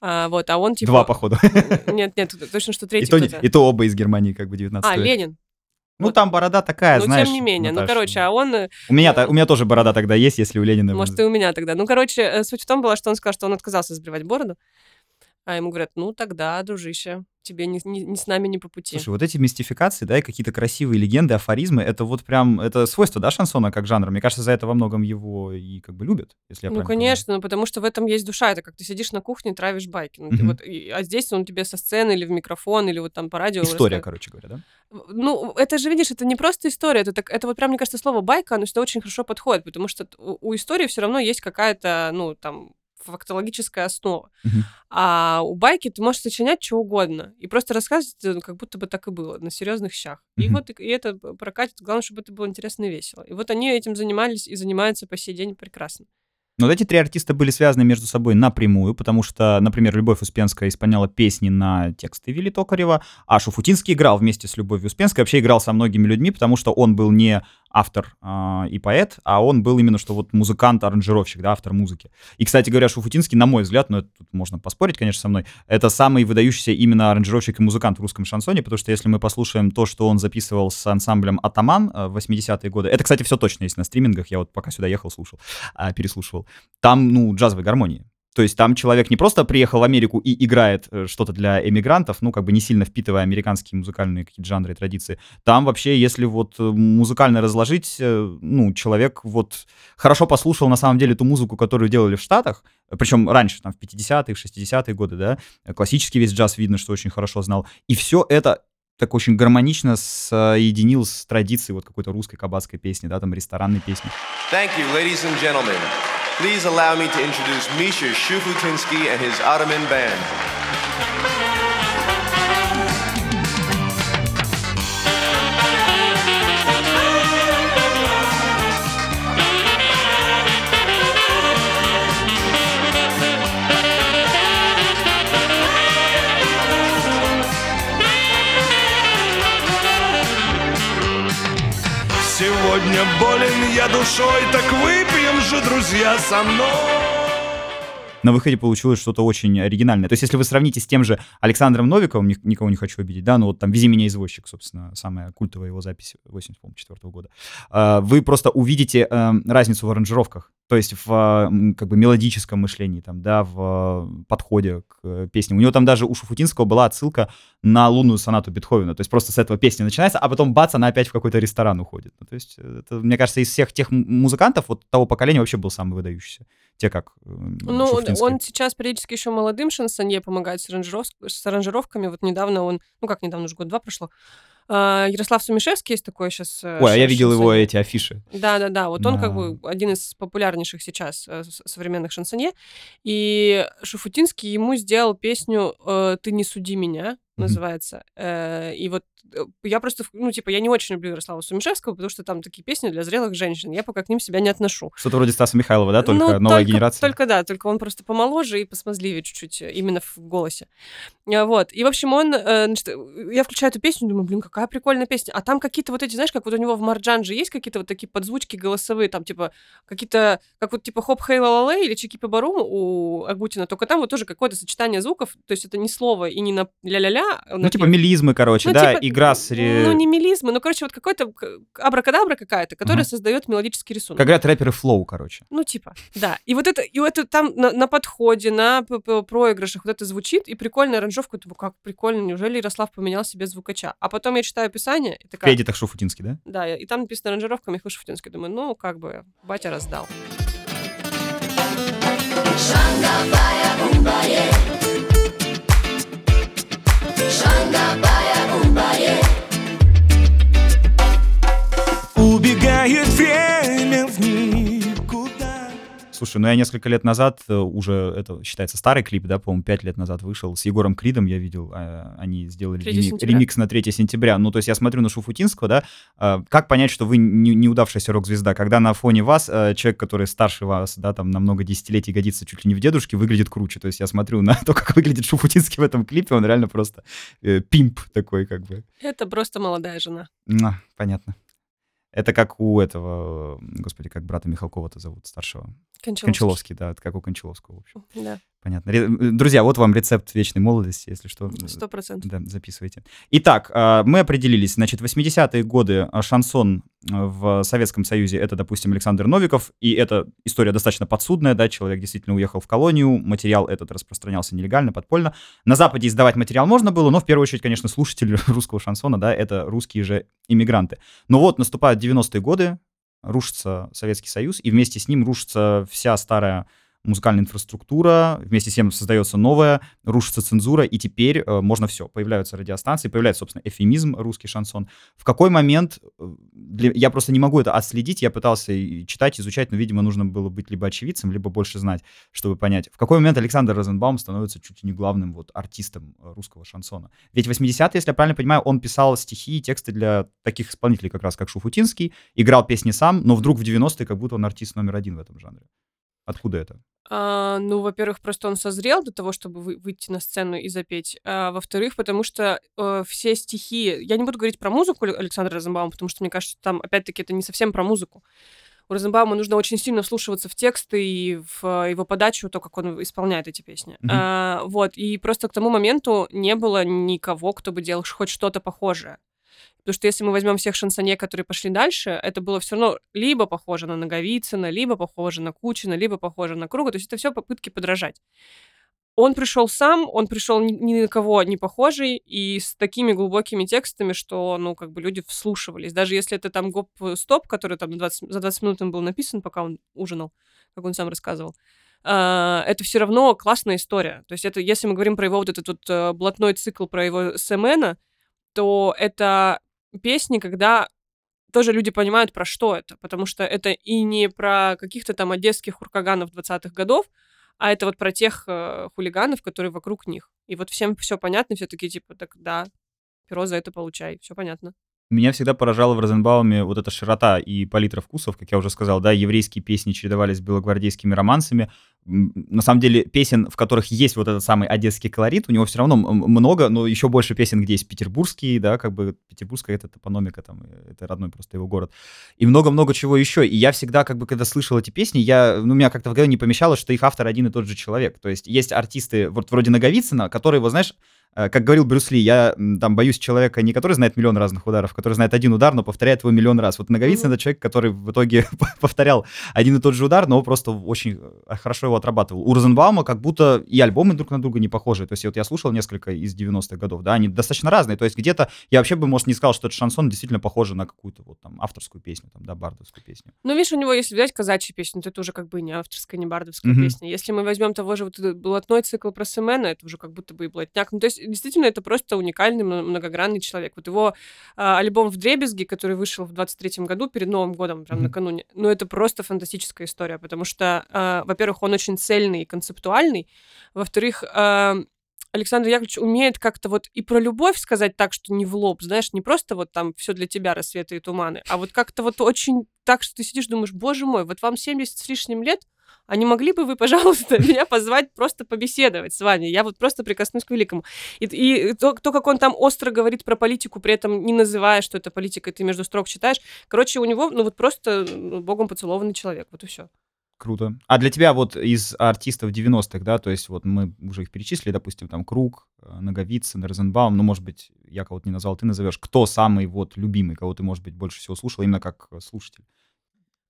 А, вот, а он типа... Два, походу. <laughs> Нет, нет, точно, что И третий то, не- кто-то. и то оба из Германии, как бы 19 А, века. Ленин. Ну, вот. там борода такая, ну, знаешь. тем не менее. Ну, Наташ, короче, а он... э, У меня, та- у меня тоже борода тогда есть, если у Ленина... Может, и у меня тогда. Ну, короче, э, суть в том была, что он сказал, что он отказался сбривать бороду. А ему говорят, ну, тогда, дружище, тебе не, не- не с нами не по пути. Слушай, вот эти мистификации, да, и какие-то красивые легенды, афоризмы, это вот прям, это свойство, да, шансона как жанра? Мне кажется, за это во многом его и как бы любят, если я Ну, понимаю. конечно, ну, потому что в этом есть душа. Это как ты сидишь на кухне, травишь байки. Ну, ты вот, и- а здесь он тебе со сцены или в микрофон, или вот там по радио. История, рассказывает. короче говоря, да? Ну, это же, видишь, это не просто история. Это, так, это вот прям, мне кажется, слово байка, оно сюда очень хорошо подходит, потому что у, у истории все равно есть какая-то, ну, там, фактологическая основа. Мгм. А у байки ты можешь сочинять что угодно и просто рассказывать, э, как будто бы так и было, на серьезных щах. И Мгм. вот и, и это прокатит. Главное, чтобы это было интересно и весело. И вот они этим занимались и занимаются по сей день прекрасно. Но вот эти три артиста были связаны между собой напрямую, потому что, например, Любовь Успенская исполняла песни на тексты Вилли Токарева, а Шуфутинский играл вместе с Любовью Успенской, вообще играл со многими людьми, потому что он был не автор а, и поэт, а он был именно что вот музыкант, аранжировщик, да, автор музыки. И, кстати говоря, Шуфутинский, на мой взгляд, ну, это тут можно поспорить, конечно, со мной, это самый выдающийся именно аранжировщик и музыкант в русском шансоне, потому что если мы послушаем то, что он записывал с ансамблем «Атаман» э, в 80-е годы, это, кстати, все точно есть на стримингах, я вот пока сюда ехал, слушал, а, переслушивал, там, ну, джазовые гармонии. То есть там человек не просто приехал в Америку и играет э, что-то для эмигрантов, ну, как бы не сильно впитывая американские музыкальные какие-то жанры и традиции. Там вообще, если вот э, музыкально разложить, э, ну, человек вот хорошо послушал на самом деле ту музыку, которую делали в Штатах, причем раньше, там, в 50-е, 60-е годы, да, классический весь джаз видно, что очень хорошо знал. И все это так очень гармонично соединил с традицией вот какой-то русской кабацкой песни, да, там, ресторанной песни. Thank you, ladies and gentlemen. Please allow me to introduce Misha Shufutinsky and his Ottoman band. Сегодня болен я душой, так выпьем же, друзья, со мной. На выходе получилось что-то очень оригинальное. То есть если вы сравните с тем же Александром Новиковым, ни- никого не хочу обидеть, да, ну вот там «Вези меня, извозчик», собственно, самая культовая его запись 84 года, а, вы просто увидите э, разницу в аранжировках. То есть в как бы мелодическом мышлении, там, да, в подходе к э, песне. У него там даже у Шуфутинского была отсылка на лунную сонату Бетховена. То есть просто с этого песня начинается, а потом бац, она опять в какой-то ресторан уходит. Ну, то есть э, это, мне кажется, из всех тех музыкантов вот того поколения вообще был самый выдающийся. Те как э, Ну, он- Шуфутинский. он сейчас периодически еще молодым шансонье помогает с, аранжиров- с аранжировками. Вот недавно он, ну как недавно, уже год-два прошло, а, Ярослав Сумишевский есть такой сейчас. Ой, а я видел его эти афиши. Да-да-да, вот он как Да. бы один из популярнейших сейчас э, современных шансонье. И Шуфутинский ему сделал песню э, «Ты не суди меня». Называется. Э, И вот э, я просто, ну, типа, я не очень люблю Ярослава Сумишевского, потому что там такие песни для зрелых женщин. Я пока к ним себя не отношу. Что-то вроде Стаса Михайлова, да, только Ну, новая только- генерация. Только да, только он просто помоложе и посмазливее чуть-чуть э, именно в голосе. Вот. И, в общем, он... значит, я включаю эту песню, думаю, блин, какая прикольная песня. А там какие-то вот эти, знаешь, как вот у него в Марджан же есть какие-то вот такие подзвучки голосовые, там, типа, какие-то, как вот типа хоп хей ла или чики барум у Агутина, только там вот тоже какое-то сочетание звуков, то есть это не слово и не на ля-ля-ля. Ну, типа мелизмы, короче, Ну, да, типа, игра с... ре- Ну, не мелизмы, ну, короче, вот какой-то абракадабра какая-то, которая Ага. создает мелодический рисунок. Как говорят рэперы флоу, короче. Ну, типа, да. И вот это, и вот это там на, на подходе, на проигрышах вот это звучит, и прикольная аранжировка. Думаю, как прикольно, неужели Ярослав поменял себе звукача? А потом я читаю описание, и В такая, кредитах Шуфутинский, да? да, и там написано аранжировка Михаил Шуфутинский. Думаю, ну, как бы, батя раздал. Shanga Baya Слушай, ну я несколько лет назад, э, уже это считается старый клип, да, по-моему, пять лет назад вышел, с Егором Кридом я видел, э, они сделали 3 ремик- ремикс на 3 сентября. Ну, то есть я смотрю на Шуфутинского, да, э, как понять, что вы не- неудавшаяся рок-звезда, когда на фоне вас э, человек, который старше вас, да, там на много десятилетий годится чуть ли не в дедушке, выглядит круче. То есть я смотрю на <laughs> то, как выглядит Шуфутинский в этом клипе, он реально просто э, пимп такой, как бы. Это просто молодая жена. А, понятно. Это как у этого, господи, как брата Михалкова-то зовут, старшего. Кончаловский. Кончаловский, да, как у Кончаловского, в общем. Да, Понятно. Друзья, вот вам рецепт вечной молодости, если что. сто процентов. Да, записывайте. Итак, а, мы определились. Значит, 80-е годы а, шансон а, в Советском Союзе это, допустим, Александр Новиков, и эта история достаточно подсудная, да, человек действительно уехал в колонию, материал этот распространялся нелегально, подпольно. На Западе издавать материал можно было, но в первую очередь, конечно, слушатели <laughs> русского шансона, да, это русские же иммигранты. Но вот наступают 90-е годы, рушится Советский Союз, и вместе с ним рушится вся старая музыкальная инфраструктура, вместе с тем создается новая, рушится цензура, и теперь э, можно все. Появляются радиостанции, появляется, собственно, эфемизм, русский шансон. В какой момент, э, для- я просто не могу это отследить, я пытался читать, изучать, но, видимо, нужно было быть либо очевидцем, либо больше знать, чтобы понять, в какой момент Александр Розенбаум становится чуть ли не главным вот артистом э, русского шансона. Ведь 80-е, если я правильно понимаю, он писал стихи и тексты для таких исполнителей, как раз как Шуфутинский, играл песни сам, но вдруг в 90-е как будто он артист номер один в этом жанре. Откуда это? А, ну, во-первых, просто он созрел до того, чтобы вы- выйти на сцену и запеть. А, во-вторых, потому что э, все стихи... Я не буду говорить про музыку Але- Александра Розенбаума, потому что, мне кажется, там, опять-таки, это не совсем про музыку. У Розенбаума нужно очень сильно вслушиваться в тексты и в э, его подачу, то, как он исполняет эти песни. Мгм. А, вот, и просто к тому моменту не было никого, кто бы делал хоть что-то похожее. Потому что если мы возьмем всех шансонье, которые пошли дальше, это было все равно либо похоже на Наговицына, либо похоже на Кучина, либо похоже на Круга. То есть это все попытки подражать. Он пришел сам, он пришел ни, на кого не похожий и с такими глубокими текстами, что, ну, как бы люди вслушивались. Даже если это там гоп-стоп, который там на 20 за 20 минут им был написан, пока он ужинал, как он сам рассказывал, а, это все равно классная история. То есть это, если мы говорим про его вот этот вот э, блатной цикл, про его Семена, то это песни, когда тоже люди понимают, про что это, потому что это и не про каких-то там одесских хуркаганов 20-х годов, а это вот про тех э, хулиганов, которые вокруг них. И вот всем все понятно, все такие типа, так да, перо за это получай, все понятно. Меня всегда поражала в Розенбауме вот эта широта и палитра вкусов, как я уже сказал, да, еврейские песни чередовались с белогвардейскими романсами. На самом деле песен, в которых есть вот этот самый одесский колорит, у него все равно много, но еще больше песен, где есть петербургские, да, как бы петербургская это топономика, там, э, это родной просто его город. И много-много чего еще. И я всегда, как бы, когда слышал эти песни, я, ну, меня как-то в голове не помещалось, что их автор один и тот же человек. То есть есть артисты, вот вроде Наговицына, которые, вот знаешь, Как говорил Брюс Ли, я там боюсь человека не который знает миллион разных ударов, который знает один удар, но повторяет его миллион раз. Вот Наговицын Мгм. это человек, который в итоге <laughs> повторял один и тот же удар, но просто очень э, хорошо его отрабатывал. У Розенбаума как будто и альбомы друг на друга не похожи. То есть вот я слушал несколько из 90-х годов, да, они достаточно разные. То есть где-то я вообще бы, может, не сказал, что этот шансон действительно похож на какую-то вот там авторскую песню, там, да, бардовскую песню. Ну, видишь, у него, если взять казачью песню, то это уже как бы не авторская, не бардовская Мгм. песня. Если мы возьмем того же вот этот блатной цикл про Семена, это уже как будто бы и блатняк. Ну, то есть, действительно, это просто уникальный, мно- многогранный человек. Вот его а, альбом в Дребезги, который вышел в 23-м году, перед Новым годом, прям Мгм. накануне, ну, это просто фантастическая история, потому что, а, во-первых, он очень цельный и концептуальный, во-вторых, а, Александр Яковлевич умеет как-то вот и про любовь сказать так, что не в лоб, знаешь, не просто вот там все для тебя, рассветы и туманы, а вот как-то вот очень так, что ты сидишь, думаешь, боже мой, вот вам 70 с лишним лет, а не могли бы вы, пожалуйста, <laughs> меня позвать просто побеседовать с вами? Я вот просто прикоснусь к великому. И, и то, то, как он там остро говорит про политику, при этом не называя, что это политика, ты между строк читаешь. Короче, у него, ну вот просто ну, богом поцелованный человек, вот и все. Круто. А для тебя вот из артистов 90-х, да, то есть вот мы уже их перечислили, допустим, там Круг, э, Наговицын, Розенбаум, ну, может быть, я кого-то не назвал, ты назовешь, кто самый вот любимый, кого ты, может быть, больше всего слушал именно как э, слушатель?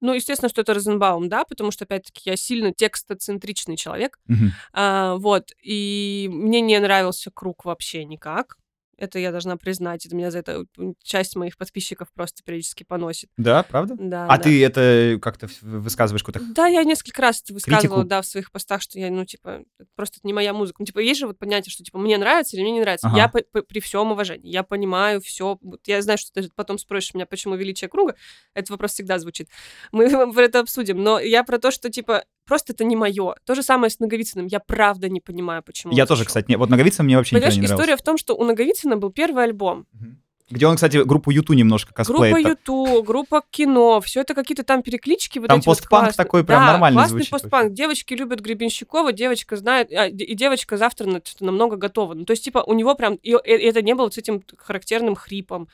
Ну, естественно, что это Розенбаум, да, потому что, опять-таки, я сильно текстоцентричный человек. Мгм. А, вот, и мне не нравился круг вообще никак. Это я должна признать. Это меня за это часть моих подписчиков просто периодически поносит. Да, правда? Да, А да. ты это как-то высказываешь какой-то... Да, я несколько раз это высказывала, Критику? да, в своих постах, что я, ну, типа, просто это не моя музыка. Ну, типа, есть же вот понятие, что, типа, мне нравится или мне не нравится. Ага. Я по- по- при всем уважении, я понимаю все. Я знаю, что ты потом спросишь меня, почему величие круга. Этот вопрос всегда звучит. Мы <laughs> это обсудим. Но я про то, что, типа, просто это не мое. То же самое с Наговицыным. Я правда не понимаю, почему. Я тоже, кстати, не... вот Наговицын мне вообще Понимаешь, не нравился. история в том, что у Наговицына был первый альбом. Где он, кстати, группу Юту немножко косплеит. Группа. Юту, группа кино, все это какие-то там переклички. Вот Там эти вот постпанк классные. такой прям Да, нормальный классный звучит постпанк. Девочки любят Гребенщикова, девочка знает, а, и девочка завтра на что-то намного готова. Ну, то есть, типа, у него прям, и, и это не было вот с этим характерным хрипом,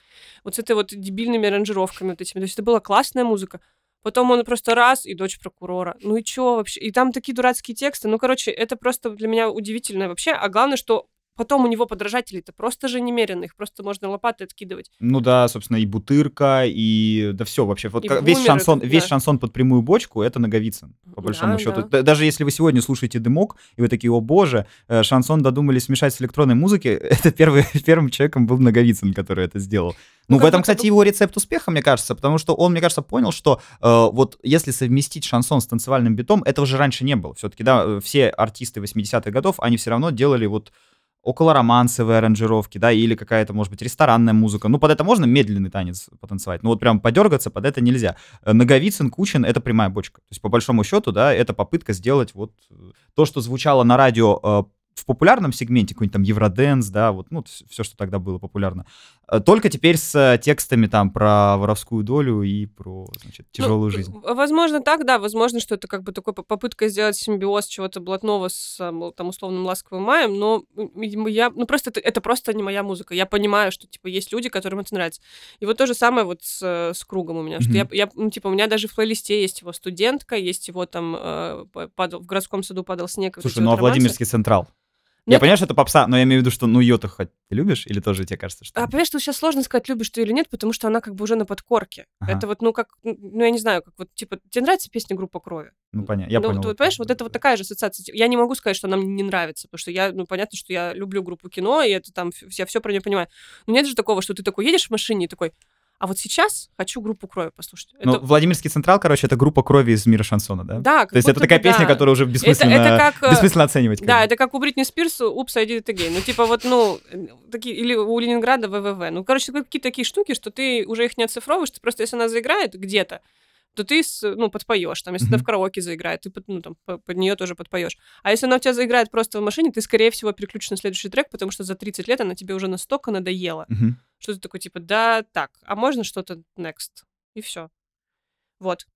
вот с этой вот дебильными аранжировками вот этими. То есть, это была классная музыка. Потом он просто раз, и дочь прокурора. Ну и чё вообще? И там такие дурацкие тексты. Ну, короче, это просто для меня удивительно вообще. А главное, что потом у него подражателей-то просто же немерено. Их просто можно лопатой откидывать. Ну да, собственно, и Бутырка, и да все вообще. Вот И ка- весь шансон, это- весь да. шансон под прямую бочку это Наговицын, по Да, большому счету. да. Даже если вы сегодня слушаете дымок, и вы такие, о боже, э, шансон додумались смешать с электронной музыкой, <laughs> это первый, первым человеком был Наговицын, который это сделал. Ну, Ну, в как этом, кстати, его рецепт успеха, мне кажется, потому что он, мне кажется, понял, что э, вот если совместить шансон с танцевальным битом, этого же раньше не было. Все-таки, да, э, все артисты 80-х годов, они все равно делали вот около романсовые аранжировки, да, или какая-то, может быть, ресторанная музыка. Ну, под это можно медленный танец потанцевать, но вот прям подергаться под это нельзя. Э, Наговицын, Кучин — это прямая бочка. То есть, по большому счету, да, это попытка сделать вот э, то, что звучало на радио э, в популярном сегменте, какой-нибудь там Евроденс, да, вот, ну, все, что тогда было популярно. Э, Только теперь с э, текстами там про воровскую долю и про, значит, Ну, тяжелую жизнь. в- Возможно, так, да. Возможно, что это как бы такой по- попытка сделать симбиоз чего-то блатного с а, там условным ласковым маем, но я, ну просто это, это просто не моя музыка. Я понимаю, что типа есть люди, которым это нравится. И вот то же самое вот с, э, с кругом у меня, что я, я, ну, типа у меня даже в плейлисте есть его студентка, есть его там э, падал, в городском саду падал снег. Слушай, ну а вот романсы. Владимирский Централ? Ну, Я это- понимаю, что это попса, но я имею в виду, что ну ее-то хоть ты любишь, или тоже тебе кажется, что... А понимаешь, что сейчас сложно сказать, любишь ты или нет, потому что она как бы уже на подкорке. Ага. Это вот, ну, как, ну, я не знаю, как вот, типа, тебе нравится песня «Группа крови»? Ну, понятно, я ну, понял. вот вот, понимаешь, вот это вот такая же ассоциация. Я не могу сказать, что она мне не нравится, потому что я, ну, понятно, что я люблю группу кино, и это там, я все про нее понимаю. Но нет же такого, что ты такой едешь в машине и такой, а вот сейчас хочу группу крови послушать. Ну, Это- Владимирский Централ, короче, это группа крови из мира шансона, да? да, То есть это такая бы песня, да. которая уже бессмысленно, это как, э, бессмысленно оценивать. Да, это как у Бритни Спирс «Упс, I did it again». Ну, типа вот, ну, такие, или у Ленинграда ВВВ. Ну, короче, какие-то такие штуки, что ты уже их не оцифровываешь, ты просто, если она заиграет где-то, то ты, ну, подпоешь. Там, если она Мгм. в караоке заиграет, ты ну, там, по- под нее тоже подпоешь. А если она у тебя заиграет просто в машине, ты, скорее всего, переключишь на следующий трек, потому что за 30 лет она тебе уже настолько надоела, Мгм. что ты такой, типа, да, так, а можно что-то next? И все. Вот.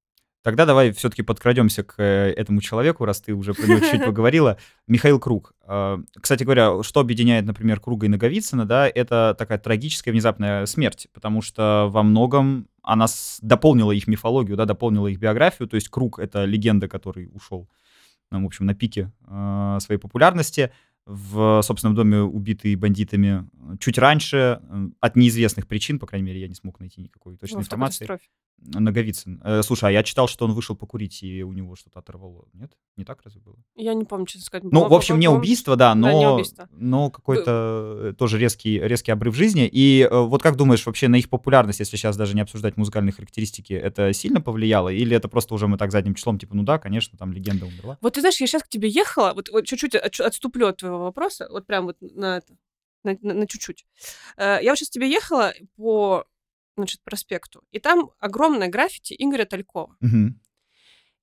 Тогда давай все-таки подкрадемся к э, этому человеку, раз ты уже про него чуть-чуть <laughs> поговорила. Михаил Круг. Э, Кстати говоря, что объединяет, например, Круга и Наговицына, да, это такая трагическая внезапная смерть, потому что во многом она дополнила их мифологию, да, дополнила их биографию. То есть Круг — это легенда, который ушел, ну, в общем, на пике э, своей популярности в собственном доме, убитый бандитами чуть раньше, от неизвестных причин, по крайней мере, я не смог найти никакой точной в информации. Наговицын. Э, слушай, а я читал, что он вышел покурить, и у него что-то оторвало. Нет? Не так разве было? Я не помню, честно сказать. Ну, в общем, не убийство, да, но, Да, не убийство. но какой-то э, тоже резкий, резкий обрыв жизни. И э, вот как думаешь, вообще на их популярность, если сейчас даже не обсуждать музыкальные характеристики, это сильно повлияло? Или это просто уже мы так задним числом, типа, ну да, конечно, там легенда умерла? Вот ты знаешь, я сейчас к тебе ехала, вот, вот чуть-чуть от- отступлю от твоего вопроса, вот прям вот на это, на, на- на чуть-чуть. Э, Я вот сейчас к тебе ехала по, значит, проспекту, и там огромное граффити Игоря Талькова.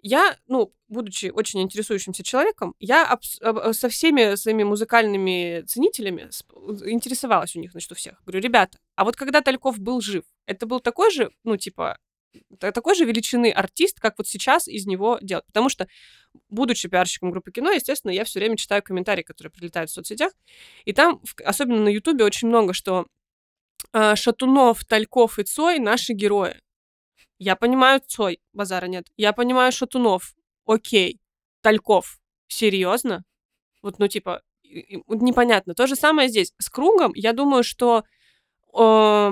Я, ну, будучи очень интересующимся человеком, я абс- об- э, со всеми своими музыкальными ценителями сп- интересовалась у них, значит, у всех. Говорю, ребята, а вот когда Тальков был жив, это был такой же, ну, типа, та- такой же величины артист, как вот сейчас из него делать. Потому что, будучи пиарщиком группы кино, естественно, я все время читаю комментарии, которые прилетают в соцсетях. И там, особенно на Ютубе, очень много, что Шатунов, Тальков и Цой — наши герои. Я понимаю Цой, базара нет. Я понимаю Шатунов, окей. Тальков, серьезно? Вот, ну, типа, непонятно. То же самое здесь. С Кругом, я думаю, что э,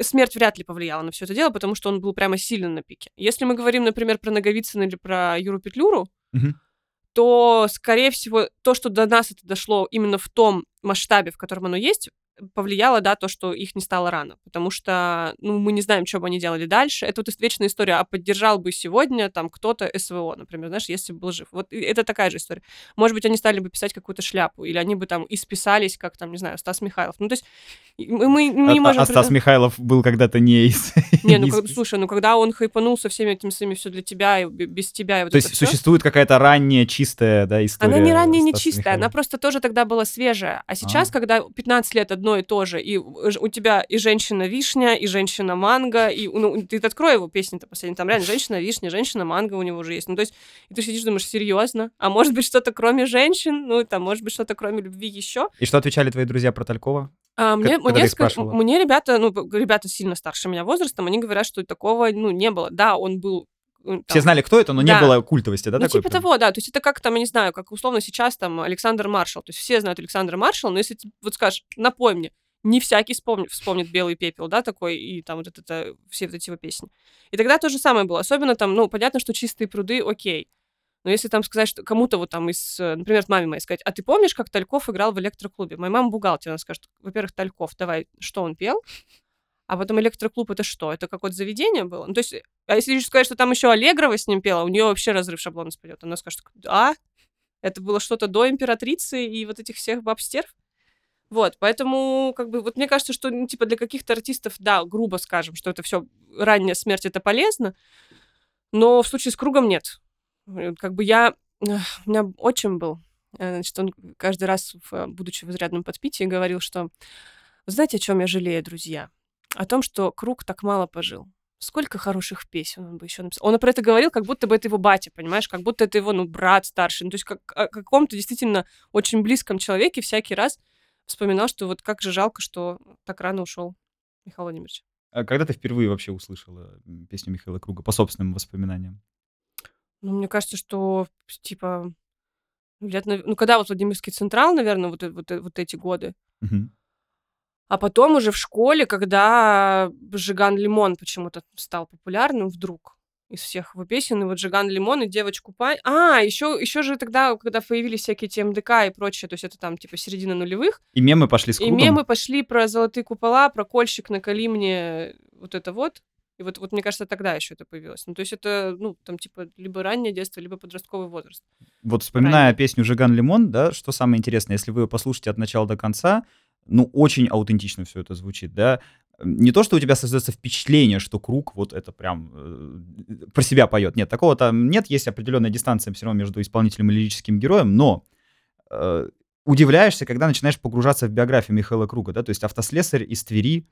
смерть вряд ли повлияла на все это дело, потому что он был прямо сильно на пике. Если мы говорим, например, про Наговицына или про Юру Петлюру, то, скорее всего, то, что до нас это дошло именно в том масштабе, в котором оно есть, повлияло, да, то, что их не стало рано. Потому что, ну, мы не знаем, что бы они делали дальше. Это вот вечная история, а поддержал бы сегодня там кто-то СВО, например, знаешь, если бы был жив. Вот это такая же история. Может быть, они стали бы писать какую-то шляпу, или они бы там исписались, как там, не знаю, Стас Михайлов. Ну, то есть мы, мы не А- можем... а Стас Михайлов был когда-то не из... <laughs> Не, ну, как- слушай, ну, когда он хайпанул со всеми этими своими все для тебя, и без тебя, и вот То есть существует какая-то ранняя чистая да, история. Она не ранняя, не чистая, она просто тоже тогда была свежая. А сейчас, А. когда 15 лет одно и то же, и у тебя и женщина-вишня, и женщина-манго, и ну, ты открой его песни-то последние, там реально женщина-вишня, женщина-манго у него уже есть. Ну, то есть, и ты сидишь, думаешь, серьезно? А может быть, что-то кроме женщин? Ну, там, может быть, что-то кроме любви еще? И что отвечали твои друзья про Талькова? А мне, мне, мне ребята, ну, ребята сильно старше меня возрастом, они говорят, что такого, ну, не было. Да, он был... э, Все там, знали, кто это, но не Да. было культовости, да? ну, такой типа прям? того, да. То есть это как там, я не знаю, как условно сейчас там Александр Маршал. То есть все знают Александра Маршала, но если ты вот скажешь, напой мне, не всякий вспомнит, вспомнит «Белый пепел», да, такой, и там вот это, это, все вот эти его песни. И тогда то же самое было. Особенно там, ну, понятно, что «Чистые пруды» окей. Но если там сказать, что кому-то вот там из, э, например, маме моей сказать, а ты помнишь, как Тальков играл в электроклубе? Моя мама бухгалтер, она скажет, во-первых, Тальков, давай, что он пел? А потом электроклуб это что? Это какое-то заведение было? Ну, то есть, а если еще сказать, что там еще Аллегрова с ним пела, у нее вообще разрыв шаблона спадет. Она скажет, а? Это было что-то до императрицы и вот этих всех бабстерв? Вот, поэтому, как бы, вот мне кажется, что, ну, типа, для каких-то артистов, да, грубо скажем, что это все ранняя смерть, это полезно, но в случае с кругом нет. Э, Как бы я... У меня отчим был, э, значит, он каждый раз, э, будучи в изрядном подпитии, говорил, что «Вы знаете, о чем я жалею, друзья? О том, что круг так мало пожил. Сколько хороших песен он бы еще написал. Он про это говорил, как будто бы это его батя, понимаешь? Как будто это его, ну, брат старший. Ну, то есть как о каком-то действительно очень близком человеке всякий раз вспоминал, что вот как же жалко, что так рано ушел Михаил Владимирович. А когда ты впервые вообще услышала песню Михаила Круга по собственным воспоминаниям? Ну, мне кажется, что, типа, лет, ну, когда вот Владимирский Централ, наверное, вот, э- вот, э- вот эти годы. Мгм. А потом уже в школе, когда Жиган Лимон почему-то стал популярным вдруг из всех его песен, и вот Жиган Лимон и Девочку Пань. А, еще, еще же тогда, когда появились всякие те МДК и прочее, то есть это там типа середина нулевых, И мемы пошли с и Кругом? мемы пошли про золотые купола, про кольщик на Калимне, вот это вот. И вот, вот мне кажется, тогда еще это появилось. Ну, то есть это, ну, там, типа, либо раннее детство, либо подростковый возраст. Вот вспоминая Правильно. песню «Жиган Лимон», да, что самое интересное, если вы ее послушаете от начала до конца, ну, очень аутентично все это звучит, да. Не то, что у тебя создается впечатление, что круг вот это прям э, про себя поет. Нет, такого там нет. Есть определенная дистанция все равно между исполнителем и лирическим героем, но э, удивляешься, когда начинаешь погружаться в биографию Михаила Круга, да, то есть автослесарь из Твери,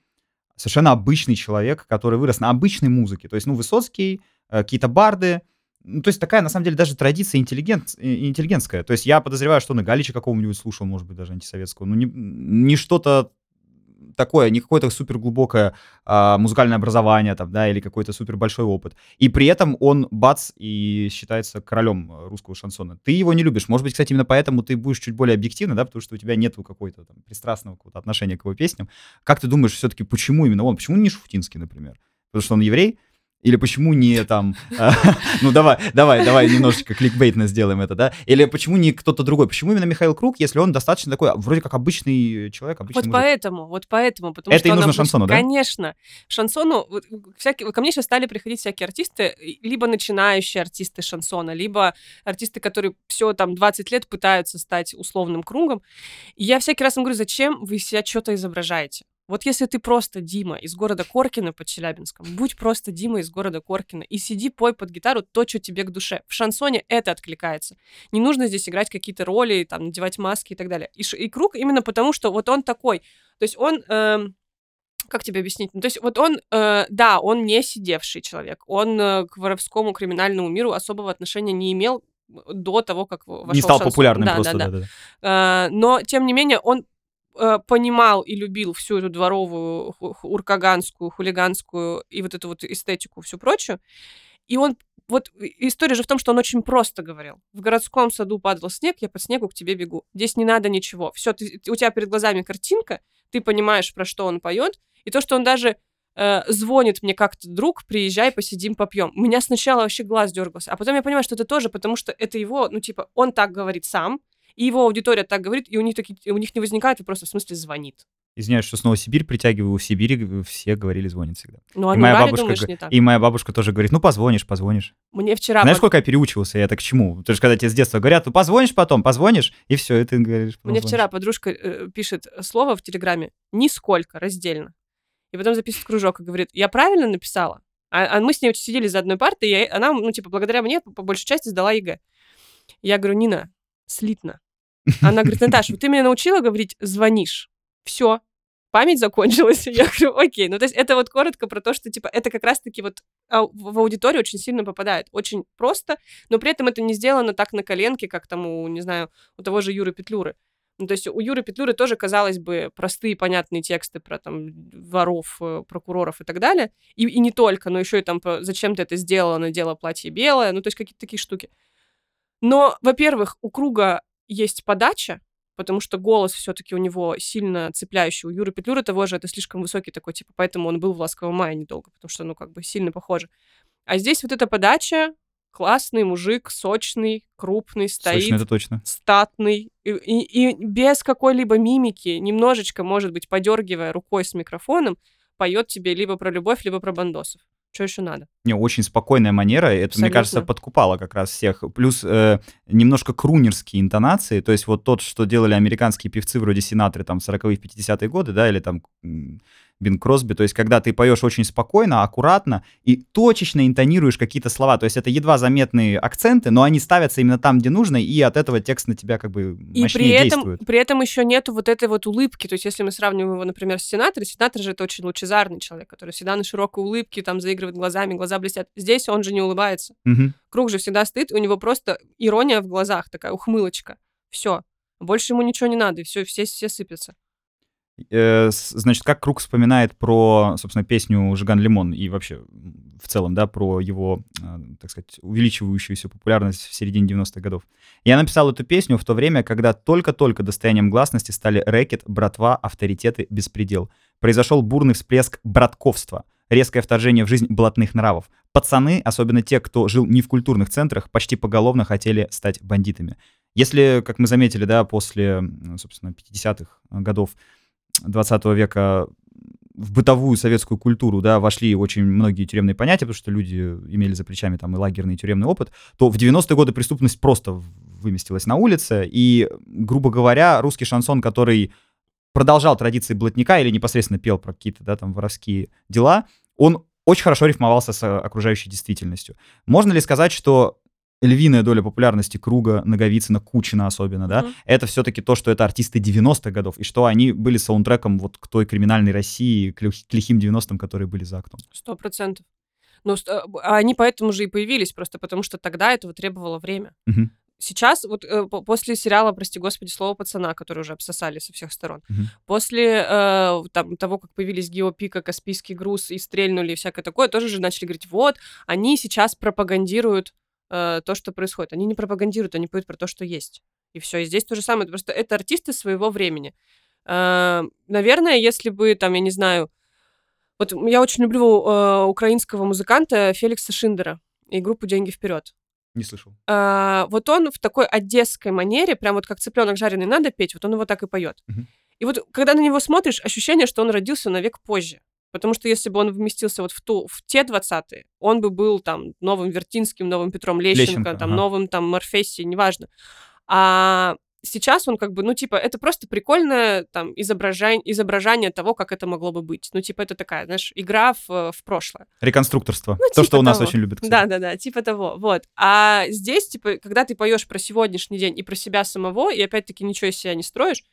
совершенно обычный человек, который вырос на обычной музыке, то есть, ну, Высоцкий, э, какие-то барды, ну, то есть такая, на самом деле, даже традиция интеллигент, интеллигентская. То есть я подозреваю, что он и Галича какого-нибудь слушал, может быть, даже антисоветского. Ну, не, не что-то такое, не какое-то супер глубокое а, музыкальное образование там, да, или какой-то супер большой опыт. И при этом он бац и считается королем русского шансона. Ты его не любишь. Может быть, кстати, именно поэтому ты будешь чуть более объективно, да, потому что у тебя нету какой-то там пристрастного какого-то отношения к его песням. Как ты думаешь, все-таки почему именно он? Почему не Шуфутинский, например? Потому что он еврей? Или почему не там, <laughs> ну давай, давай, давай немножечко кликбейтно сделаем это, да? Или почему не кто-то другой? Почему именно Михаил Круг, если он достаточно такой, вроде как обычный человек, обычный Вот мужик? поэтому, вот поэтому. Потому Это что и нужно обычный. шансону, да? Конечно. Шансону, вот, всякие, ко мне сейчас стали приходить всякие артисты, либо начинающие артисты шансона, либо артисты, которые все там 20 лет пытаются стать условным кругом. И я всякий раз им говорю, зачем вы себя что-то изображаете? Вот если ты просто Дима из города Коркина под Челябинском, будь просто Дима из города Коркина и сиди, пой под гитару то, что тебе к душе. В шансоне это откликается. Не нужно здесь играть какие-то роли, там, надевать маски и так далее. И, и круг именно потому, что вот он такой. То есть он... эм, как тебе объяснить? Ну, то есть вот он, э, да, он не сидевший человек, он э, к воровскому криминальному миру особого отношения не имел до того, как вошел Не стал шансон. популярным Да, просто, да, да. да-да-да. Э, но, тем не менее, он э, понимал и любил всю эту дворовую, уркаганскую, хулиганскую и вот эту вот эстетику, всю прочую. И он вот история же в том, что он очень просто говорил. В городском саду падал снег, я по снегу к тебе бегу. Здесь не надо ничего. Все, у тебя перед глазами картинка, ты понимаешь, про что он поет, и то, что он даже э, звонит мне как-то друг, приезжай, посидим, попьем. У меня сначала вообще глаз дергался, а потом я понимаю, что это тоже, потому что это его, ну типа, он так говорит сам, и его аудитория так говорит, и у них, такие, у них не возникает вопроса, в смысле звонит. Извиняюсь, что снова Сибирь притягиваю. В Сибири все говорили, звонит всегда. Ну, а и, моя бабушка, думаешь, не так? и моя бабушка тоже говорит, ну позвонишь, позвонишь. Мне вчера... Знаешь, под- сколько я переучивался, я так к чему? Потому что когда тебе с детства говорят, ну позвонишь потом, позвонишь, и все, и ты говоришь. Мне звонишь. вчера подружка э, пишет слово в Телеграме «нисколько», раздельно. И потом записывает кружок и говорит, я правильно написала? А, а мы с ней сидели за одной партой, и она, ну, типа, благодаря мне по, по большей части сдала ЕГЭ. Я говорю, Нина, слитно. Она говорит, Наташа, вот ты меня научила говорить «звонишь». Все, память закончилась. <laughs> Я говорю, окей. Ну, то есть это вот коротко про то, что, типа, это как раз-таки вот в в аудиторию очень сильно попадает. Очень просто, но при этом это не сделано так на коленке, как там у, не знаю, у того же Юры Петлюры. Ну, то есть у Юры Петлюры тоже, казалось бы, простые, понятные тексты про там воров, э, прокуроров и так далее. И, и не только, но еще и там про «Зачем ты это сделала? Надела платье белое». Ну, то есть какие-то такие штуки. Но, во-первых, у Круга есть подача, потому что голос все-таки у него сильно цепляющий. У Юры Петлюры того же это слишком высокий такой, типа, поэтому он был в «Ласковом мае» недолго, потому что, ну, как бы сильно похоже. А здесь вот эта подача, классный мужик, сочный, крупный, стоит Точно, это точно. статный и, и- и без какой-либо мимики, немножечко, может быть, подергивая рукой с микрофоном, поет тебе либо про любовь, либо про бандосов. Что еще надо? Не, очень спокойная манера, это, мне Абсолютно. кажется, подкупало как раз всех. Плюс э, немножко крунерские интонации, то есть вот тот, что делали американские певцы вроде Синатры там в 40-е, 50-е годы, да, или там Бин Кросби, то есть когда ты поешь очень спокойно, аккуратно и точечно интонируешь какие-то слова, то есть это едва заметные акценты, но они ставятся именно там, где нужно, и от этого текст на тебя как бы И при этом, действует. при этом еще нету вот этой вот улыбки. То есть, если мы сравниваем его, например, с Сенатором, Сенатор же это очень лучезарный человек, который всегда на широкой улыбке, там заигрывает глазами, глаза блестят. Здесь он же не улыбается. Мгм. Круг же всегда и у него просто ирония в глазах, такая ухмылочка. Все. Больше ему ничего не надо, и все, все, все сыпятся. Э, значит, как Круг вспоминает про, собственно, песню «Жиган Лимон» и вообще в целом, да, про его, э, так сказать, увеличивающуюся популярность в середине 90-х годов. Я написал эту песню в то время, когда только-только достоянием гласности стали рэкет, братва, авторитеты, беспредел. Произошел бурный всплеск братковства, резкое вторжение в жизнь блатных нравов. Пацаны, особенно те, кто жил не в культурных центрах, почти поголовно хотели стать бандитами. Если, как мы заметили, да, после, собственно, 50-х годов 20 века в бытовую советскую культуру, да, вошли очень многие тюремные понятия, потому что люди имели за плечами там и лагерный, и тюремный опыт, то в 90-е годы преступность просто выместилась на улице, и, грубо говоря, русский шансон, который продолжал традиции блатника или непосредственно пел про какие-то, да, там, воровские дела, он очень хорошо рифмовался с э, окружающей действительностью. Можно ли сказать, что львиная доля популярности Круга, Наговицына, Кучина особенно, да, Мгм. это все-таки то, что это артисты 90-х годов, и что они были саундтреком вот к той криминальной России, к, лих- к лихим 90-м, которые были за окном. Сто процентов. Ну, а, а они поэтому же и появились, просто потому что тогда этого требовало время. Мгм. Сейчас, вот э, по- после сериала, прости господи, слово пацана, который уже обсосали со всех сторон, Мгм. после э, там, того, как появились Геопика, Каспийский груз и стрельнули и всякое такое, тоже же начали говорить, вот, они сейчас пропагандируют э, то, что происходит. Они не пропагандируют, они поют про то, что есть. И все. И здесь то же самое. Просто это артисты своего времени. Э, наверное, если бы, там, я не знаю, вот я очень люблю э, украинского музыканта Феликса Шиндера и группу «Деньги вперед». Не слышал. А, вот он в такой одесской манере, прям вот как цыпленок жареный надо петь, вот он его так и поет. Мгм. И вот когда на него смотришь, ощущение, что он родился на век позже. Потому что если бы он вместился вот в, ту, в те 20-е, он бы был там новым Вертинским, новым Петром Лещенко, Лещенко, там ага. новым там Морфессией, неважно. А сейчас он как бы, ну, типа, это просто прикольное там изображение, изображение того, как это могло бы быть. Ну, типа, это такая, знаешь, игра в, э, в прошлое. Реконструкторство. Ну, то, типа что у нас того. очень любят, кстати. Да, да, да, типа того. Вот. А здесь, типа, когда ты поешь про сегодняшний день и про себя самого, и опять-таки ничего из себя не строишь,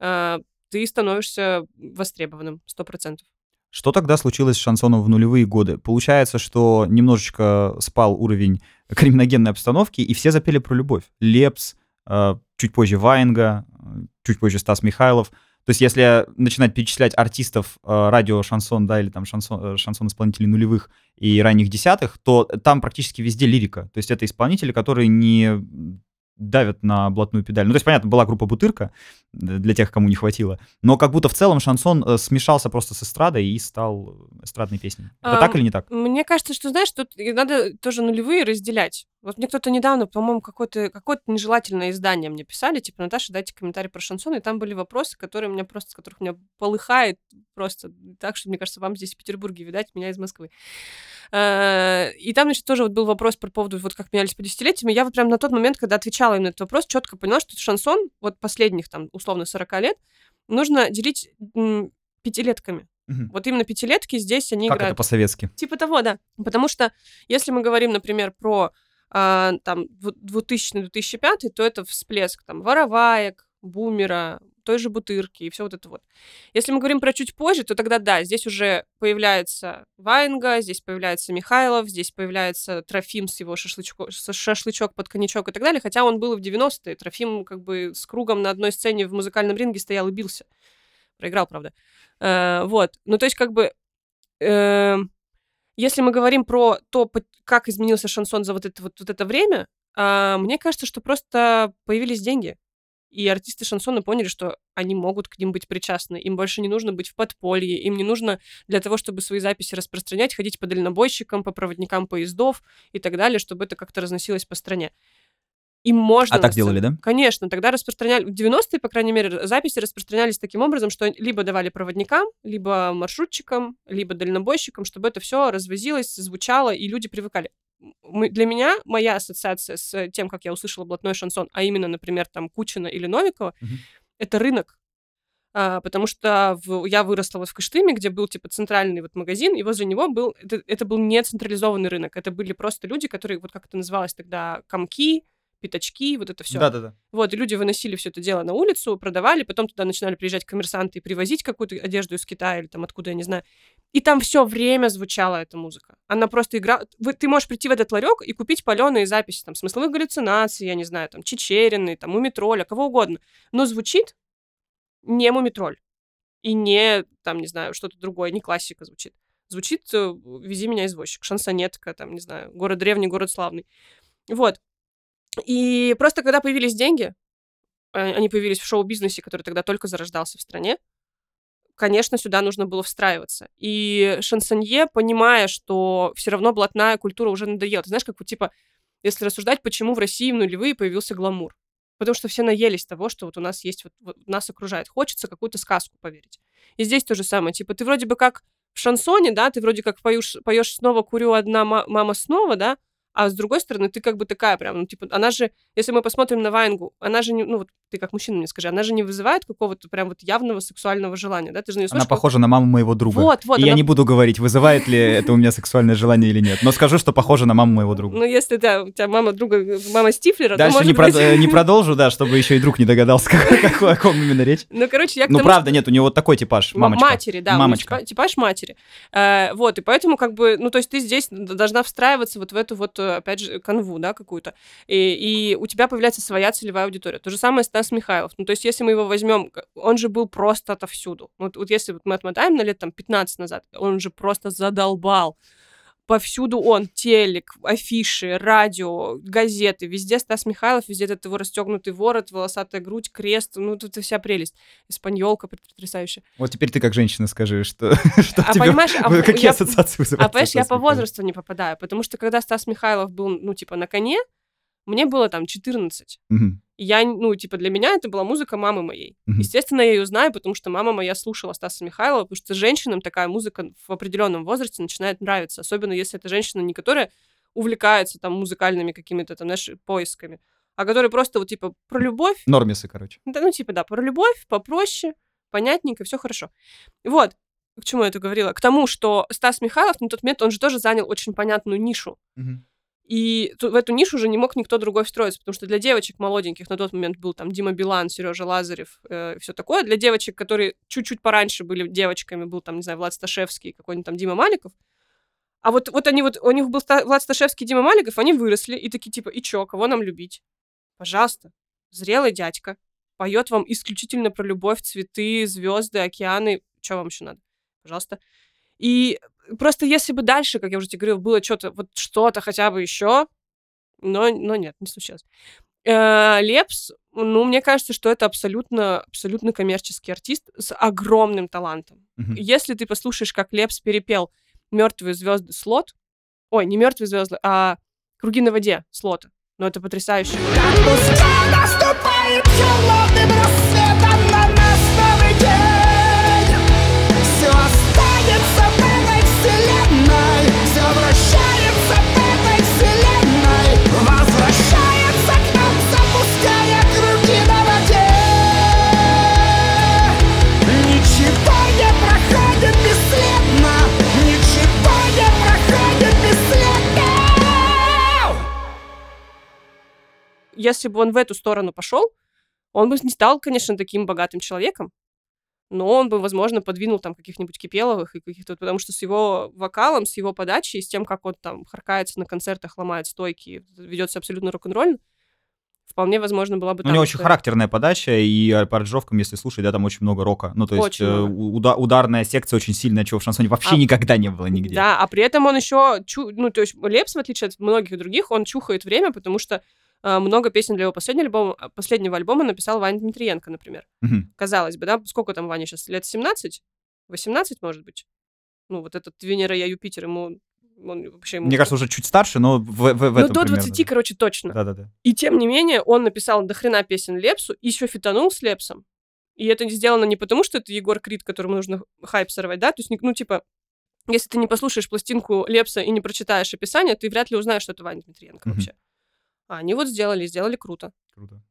э, ты становишься востребованным, сто процентов. Что тогда случилось с шансоном в нулевые годы? Получается, что немножечко спал уровень <laughs> криминогенной обстановки, и все запели про любовь. Лепс, э, чуть позже Ваенга, э, чуть позже Стас Михайлов. То есть если начинать перечислять артистов э, радио шансон, да, или там шансон, э, шансон-исполнителей нулевых и ранних десятых, то там практически везде лирика. То есть это исполнители, которые не давят на блатную педаль. Ну, то есть, понятно, была группа «Бутырка», э, для тех, кому не хватило, но как будто в целом шансон э, смешался просто с эстрадой и стал эстрадной песней. Это Ам, так или не так? Мне кажется, что, знаешь, тут надо тоже нулевые разделять. Вот мне кто-то недавно, по-моему, какое-то какое нежелательное издание мне писали, типа, Наташа, дайте комментарий про шансон, и там были вопросы, которые меня просто, которых меня полыхает просто так, что, мне кажется, вам здесь в Петербурге, видать, меня из Москвы. Э, И там, значит, тоже вот был вопрос по поводу, вот как менялись по десятилетиями. Я вот прям на тот момент, когда отвечала им на этот вопрос, четко поняла, что шансон вот последних, там, условно, 40 лет нужно делить пятилетками. Мгм. Вот именно пятилетки здесь они Как играют. это по-советски? Типа того, да. Потому что если мы говорим, например, про а, там 2000-2005, то это всплеск там вороваек, бумера, той же бутырки и все вот это вот. Если мы говорим про чуть позже, то тогда да, здесь уже появляется Ваенга, здесь появляется Михайлов, здесь появляется Трофим с его шашлычко, шашлычок под коньячок и так далее, хотя он был и в 90-е. Трофим как бы с кругом на одной сцене в музыкальном ринге стоял и бился. Проиграл, правда. Э, вот. Ну, то есть как бы... эм, если мы говорим про то, как изменился шансон за вот это, вот, вот это время, а, мне кажется, что просто появились деньги. И артисты шансона поняли, что они могут к ним быть причастны. Им больше не нужно быть в подполье. Им не нужно для того, чтобы свои записи распространять, ходить по дальнобойщикам, по проводникам поездов и так далее, чтобы это как-то разносилось по стране. Им можно... А так делали, да? Конечно, тогда распространяли... В 90-е, по крайней мере, записи распространялись таким образом, что либо давали проводникам, либо маршрутчикам, либо дальнобойщикам, чтобы это все развозилось, звучало, и люди привыкали. Мы- для меня моя ассоциация с тем, как я услышала блатной шансон, а именно, например, там Кучина или Новикова, Мгм. это рынок. А, потому что в- я выросла вот в Кыштыме, где был типа центральный вот магазин, и возле него был это, это был не централизованный рынок, это были просто люди, которые вот как это называлось тогда комки, пятачки, вот это все. Да-да-да. Вот, и люди выносили все это дело на улицу, продавали, потом туда начинали приезжать коммерсанты и привозить какую-то одежду из Китая или там откуда, я не знаю. И там все время звучала эта музыка. Она просто играла... Вы- Ты можешь прийти в этот ларек и купить паленые записи, там, смысловых галлюцинаций, я не знаю, там, Чечерины, там, Мумитроля, кого угодно. Но звучит не Мумитроль. И не, там, не знаю, что-то другое, не классика звучит. Звучит э, «Вези меня, извозчик», шансонетка, там, не знаю, город древний, город славный. Вот. И просто когда появились деньги, а, они появились в шоу-бизнесе, который тогда только зарождался в стране, конечно, сюда нужно было встраиваться. И шансонье, понимая, что все равно блатная культура уже надоела. Ты знаешь, как вот типа, если рассуждать, почему в России в нулевые появился гламур. Потому что все наелись того, что вот у нас есть, вот, вот нас окружает. Хочется какую-то сказку поверить. И здесь то же самое. Типа, ты вроде бы как в шансоне, да, ты вроде как поешь, поешь снова курю одна ма- мама снова, да, А с другой стороны, ты как бы такая прям, ну, типа, она же, если мы посмотрим на Вайнгу, она же не, ну, вот ты как мужчина мне скажи, она же не вызывает какого-то прям вот явного сексуального желания, да? Ты же не Она как- похожа на маму моего друга. Вот, вот, И я она- не буду говорить, вызывает ли <laughs> это у меня сексуальное желание или нет. Но скажу, что похожа на маму моего друга. Ну, если, да, у тебя мама друга, мама Стифлера, Дальше не, быть... э, не <laughs> продолжу, да, чтобы еще и друг не догадался, <laughs> как- какой- о ком именно речь. Ну, короче, я Ну, правда, нет, у него вот такой типаж, мамочка. Матери, да, Мамочка. типа- типаж матери. Э, вот, и поэтому как бы, ну, то есть ты здесь должна встраиваться вот в эту вот, э, опять же, канву, да, какую-то. И, и у тебя появляется своя целевая аудитория. То же самое Стас Михайлов. Ну, то есть если мы его возьмем, он же был просто отовсюду. Вот, вот если вот мы отмотаем на лет там 15 назад, он же просто задолбал. Повсюду он, телек, афиши, радио, газеты, везде Стас Михайлов, везде этот его расстегнутый ворот, волосатая грудь, крест, ну, тут вся прелесть. Испаньолка потрясающая. Вот теперь ты как женщина скажи, что, что А тебе- понимаешь, а какие я- ассоциации вызывает А понимаешь, я по возрасту не попадаю, потому что когда Стас Михайлов был, ну, типа, на коне, мне было там 14. Мгм. Я, ну, типа, для меня это была музыка мамы моей. Мгм. Естественно, я ее знаю, потому что мама моя слушала Стаса Михайлова, потому что женщинам такая музыка в определенном возрасте начинает нравиться, особенно если это женщина не которая увлекается там музыкальными какими-то там, знаешь, поисками, а которая просто вот, типа, про любовь, Нормисы, короче. да, ну, типа, да, про любовь, попроще, понятненько, все хорошо. Вот, к чему я это говорила? К тому, что Стас Михайлов на тот момент, он же тоже занял очень понятную нишу. И в эту нишу уже не мог никто другой встроиться, потому что для девочек молоденьких на тот момент был там Дима Билан, Сережа Лазарев, все такое. Для девочек, которые чуть-чуть пораньше были девочками, был там, не знаю, Влад Сташевский, какой-нибудь там Дима Маликов. А вот, вот они вот, у них был Влад Сташевский, Дима Маликов, они выросли и такие типа, и чё, кого нам любить? Пожалуйста, зрелый дядька, поет вам исключительно про любовь, цветы, звезды, океаны, что вам еще надо? Пожалуйста. И просто если бы дальше, как я уже тебе говорила, было что-то, вот что-то хотя бы еще, но, но нет, не случилось. Э, Лепс, ну, мне кажется, что это абсолютно, абсолютно коммерческий артист с огромным талантом. Мгм. Если ты послушаешь, как Лепс перепел мертвые звезды слот, ой, не мертвые звезды, а круги на воде слота, ну это потрясающе. Пускай Если бы он в эту сторону пошел, он бы не стал, конечно, таким богатым человеком, но он бы, возможно, подвинул там каких-нибудь Кипеловых и каких-то, потому что с его вокалом, с его подачей, с тем, как он там харкается на концертах, ломает стойки, ведется абсолютно рок-н-ролльно, вполне возможно была бы У него очень характерная подача, и э, по аранжировкам, если слушать, да, там очень много рока. Ну, то есть Очень э, много. у- уда- ударная секция очень сильная, чего в шансоне вообще А- никогда не было нигде. Да, а при этом он еще, чу... ну, то есть Лепс, в отличие от многих других, он чухает время, потому что э, много песен для его последнего альбома, последнего альбома написал Ваня Дмитриенко, например. Мгм. Казалось бы, да, сколько там Ваня сейчас, лет 17? 18, может быть? Ну, вот этот Венера, я Юпитер, ему... Он вообще ему... Мне кажется, уже чуть старше, но в, в, в ну, этом до примерно, 20, да. короче, точно. Да-да-да. И тем не менее, он написал до хрена песен Лепсу, и еще фитанул с Лепсом. И это сделано не потому, что это Егор Крид, которому нужно хайп сорвать, да? То есть, ну, типа, если ты не послушаешь пластинку Лепса и не прочитаешь описание, ты вряд ли узнаешь, что это Ваня Дмитриенко Мгм. вообще. А они вот сделали, сделали круто. Круто.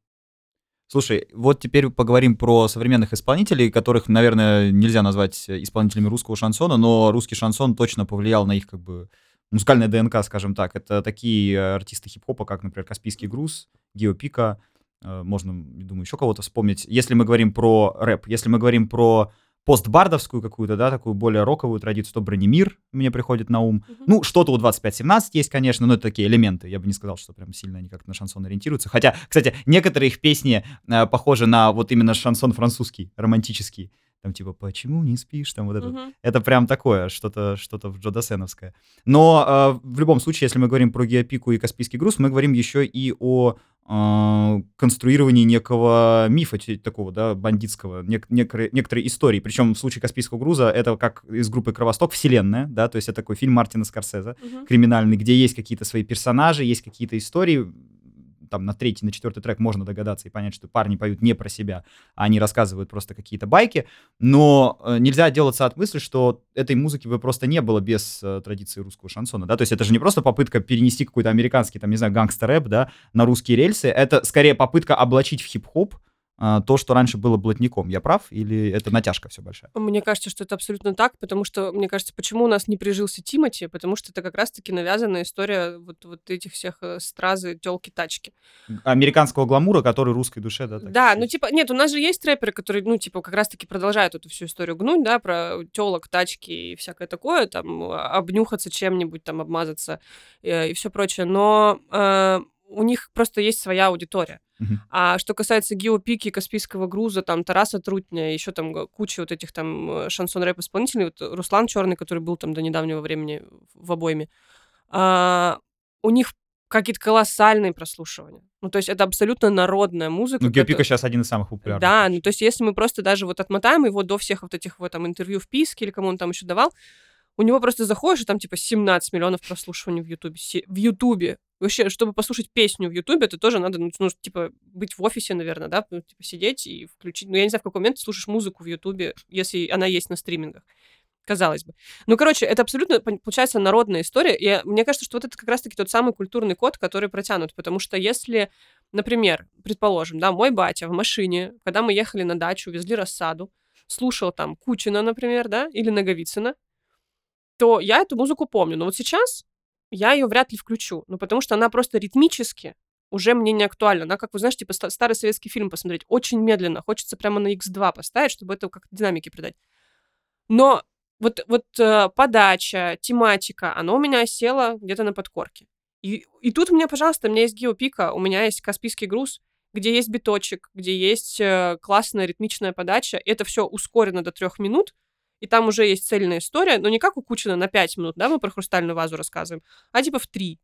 Слушай, вот теперь поговорим про современных исполнителей, которых, наверное, нельзя назвать исполнителями русского шансона, но русский шансон точно повлиял на их как бы музыкальное ДНК, скажем так. Это такие э, артисты хип-хопа, как, например, Каспийский груз, Гео Пика, э, можно, думаю, еще кого-то вспомнить. Если мы говорим про рэп, если мы говорим про постбардовскую какую-то, да, такую более роковую традицию, то Бронемир мне приходит на ум. Мгм. Ну, что-то у 25-17 есть, конечно, но это такие элементы. Я бы не сказал, что прям сильно они как-то на шансон ориентируются. Хотя, кстати, некоторые их песни э, похожи на вот именно шансон французский, романтический. Там типа «Почему не спишь?» Там вот это. Мгм. Это прям такое, что-то что в Джо Дассеновское. Но э, в любом случае, если мы говорим про Геопику и Каспийский груз, мы говорим еще и о э, конструировании некого мифа такого, да, бандитского, нек- некоторой, некоторой истории. Причем в случае Каспийского груза это как из группы Кровосток вселенная, да, то есть это такой фильм Мартина Скорсезе, Мгм. криминальный, где есть какие-то свои персонажи, есть какие-то истории. Там на третий, на четвертый трек можно догадаться и понять, что парни поют не про себя, а они рассказывают просто какие-то байки. Но э, нельзя отделаться от мысли, что этой музыки бы просто не было без э, традиции русского шансона, да, то есть это же не просто попытка перенести какой-то американский, там, не знаю, гангстер-рэп, да, на русские рельсы, это скорее попытка облачить в хип-хоп то, что раньше было блатником. Я прав или это натяжка все большая? Мне кажется, что это абсолютно так, потому что, мне кажется, почему у нас не прижился Тимати, потому что это как раз-таки навязанная история вот, вот этих всех э, стразы, телки, тачки. Американского гламура, который русской душе, да? Да, сказать. ну типа, нет, у нас же есть рэперы, которые, ну типа, как раз-таки продолжают эту всю историю гнуть, да, про телок, тачки и всякое такое, там, а, обнюхаться чем-нибудь, там, обмазаться э, и все прочее, но э, у них просто есть своя аудитория. Мгм. А что касается Геопики, Каспийского груза, там Тараса Трутня, еще там куча вот этих там э, шансон-рэп исполнителей, вот Руслан Черный, который был там до недавнего времени в обойме, а, у них какие-то колоссальные прослушивания. Ну, то есть это абсолютно народная музыка. Ну, Геопика кото- сейчас один из самых популярных. Да, ну то есть если мы просто даже вот отмотаем его до всех вот этих вот там интервью в Писке или кому он там еще давал, у него просто заходишь, и там типа 17 миллионов прослушиваний в Ютубе. В Ютубе. Вообще, чтобы послушать песню в Ютубе, это тоже надо, ну, ну, типа, быть в офисе, наверное, да, ну, типа, сидеть и включить. Ну, я не знаю, в какой момент ты слушаешь музыку в Ютубе, если она есть на стримингах. Казалось бы. Ну, короче, это абсолютно, получается, народная история. И мне кажется, что вот это как раз-таки тот самый культурный код, который протянут. Потому что если, например, предположим, да, мой батя в машине, когда мы ехали на дачу, везли рассаду, слушал там Кучина, например, да, или Наговицына, то я эту музыку помню. Но вот сейчас я ее вряд ли включу. Ну, потому что она просто ритмически уже мне не актуальна. Она, как вы знаешь, типа ста- старый советский фильм посмотреть. Очень медленно. Хочется прямо на X2 поставить, чтобы это как динамики придать. Но вот, вот э, подача, тематика, оно у меня осело где-то на подкорке. И, и тут мне, пожалуйста, у меня есть геопика, у меня есть Каспийский груз, где есть биточек, где есть э, классная ритмичная подача. Это все ускорено до трех минут, и там уже есть цельная история, но не как у Кучина на 5 минут, да, мы про хрустальную вазу рассказываем, а типа в 3.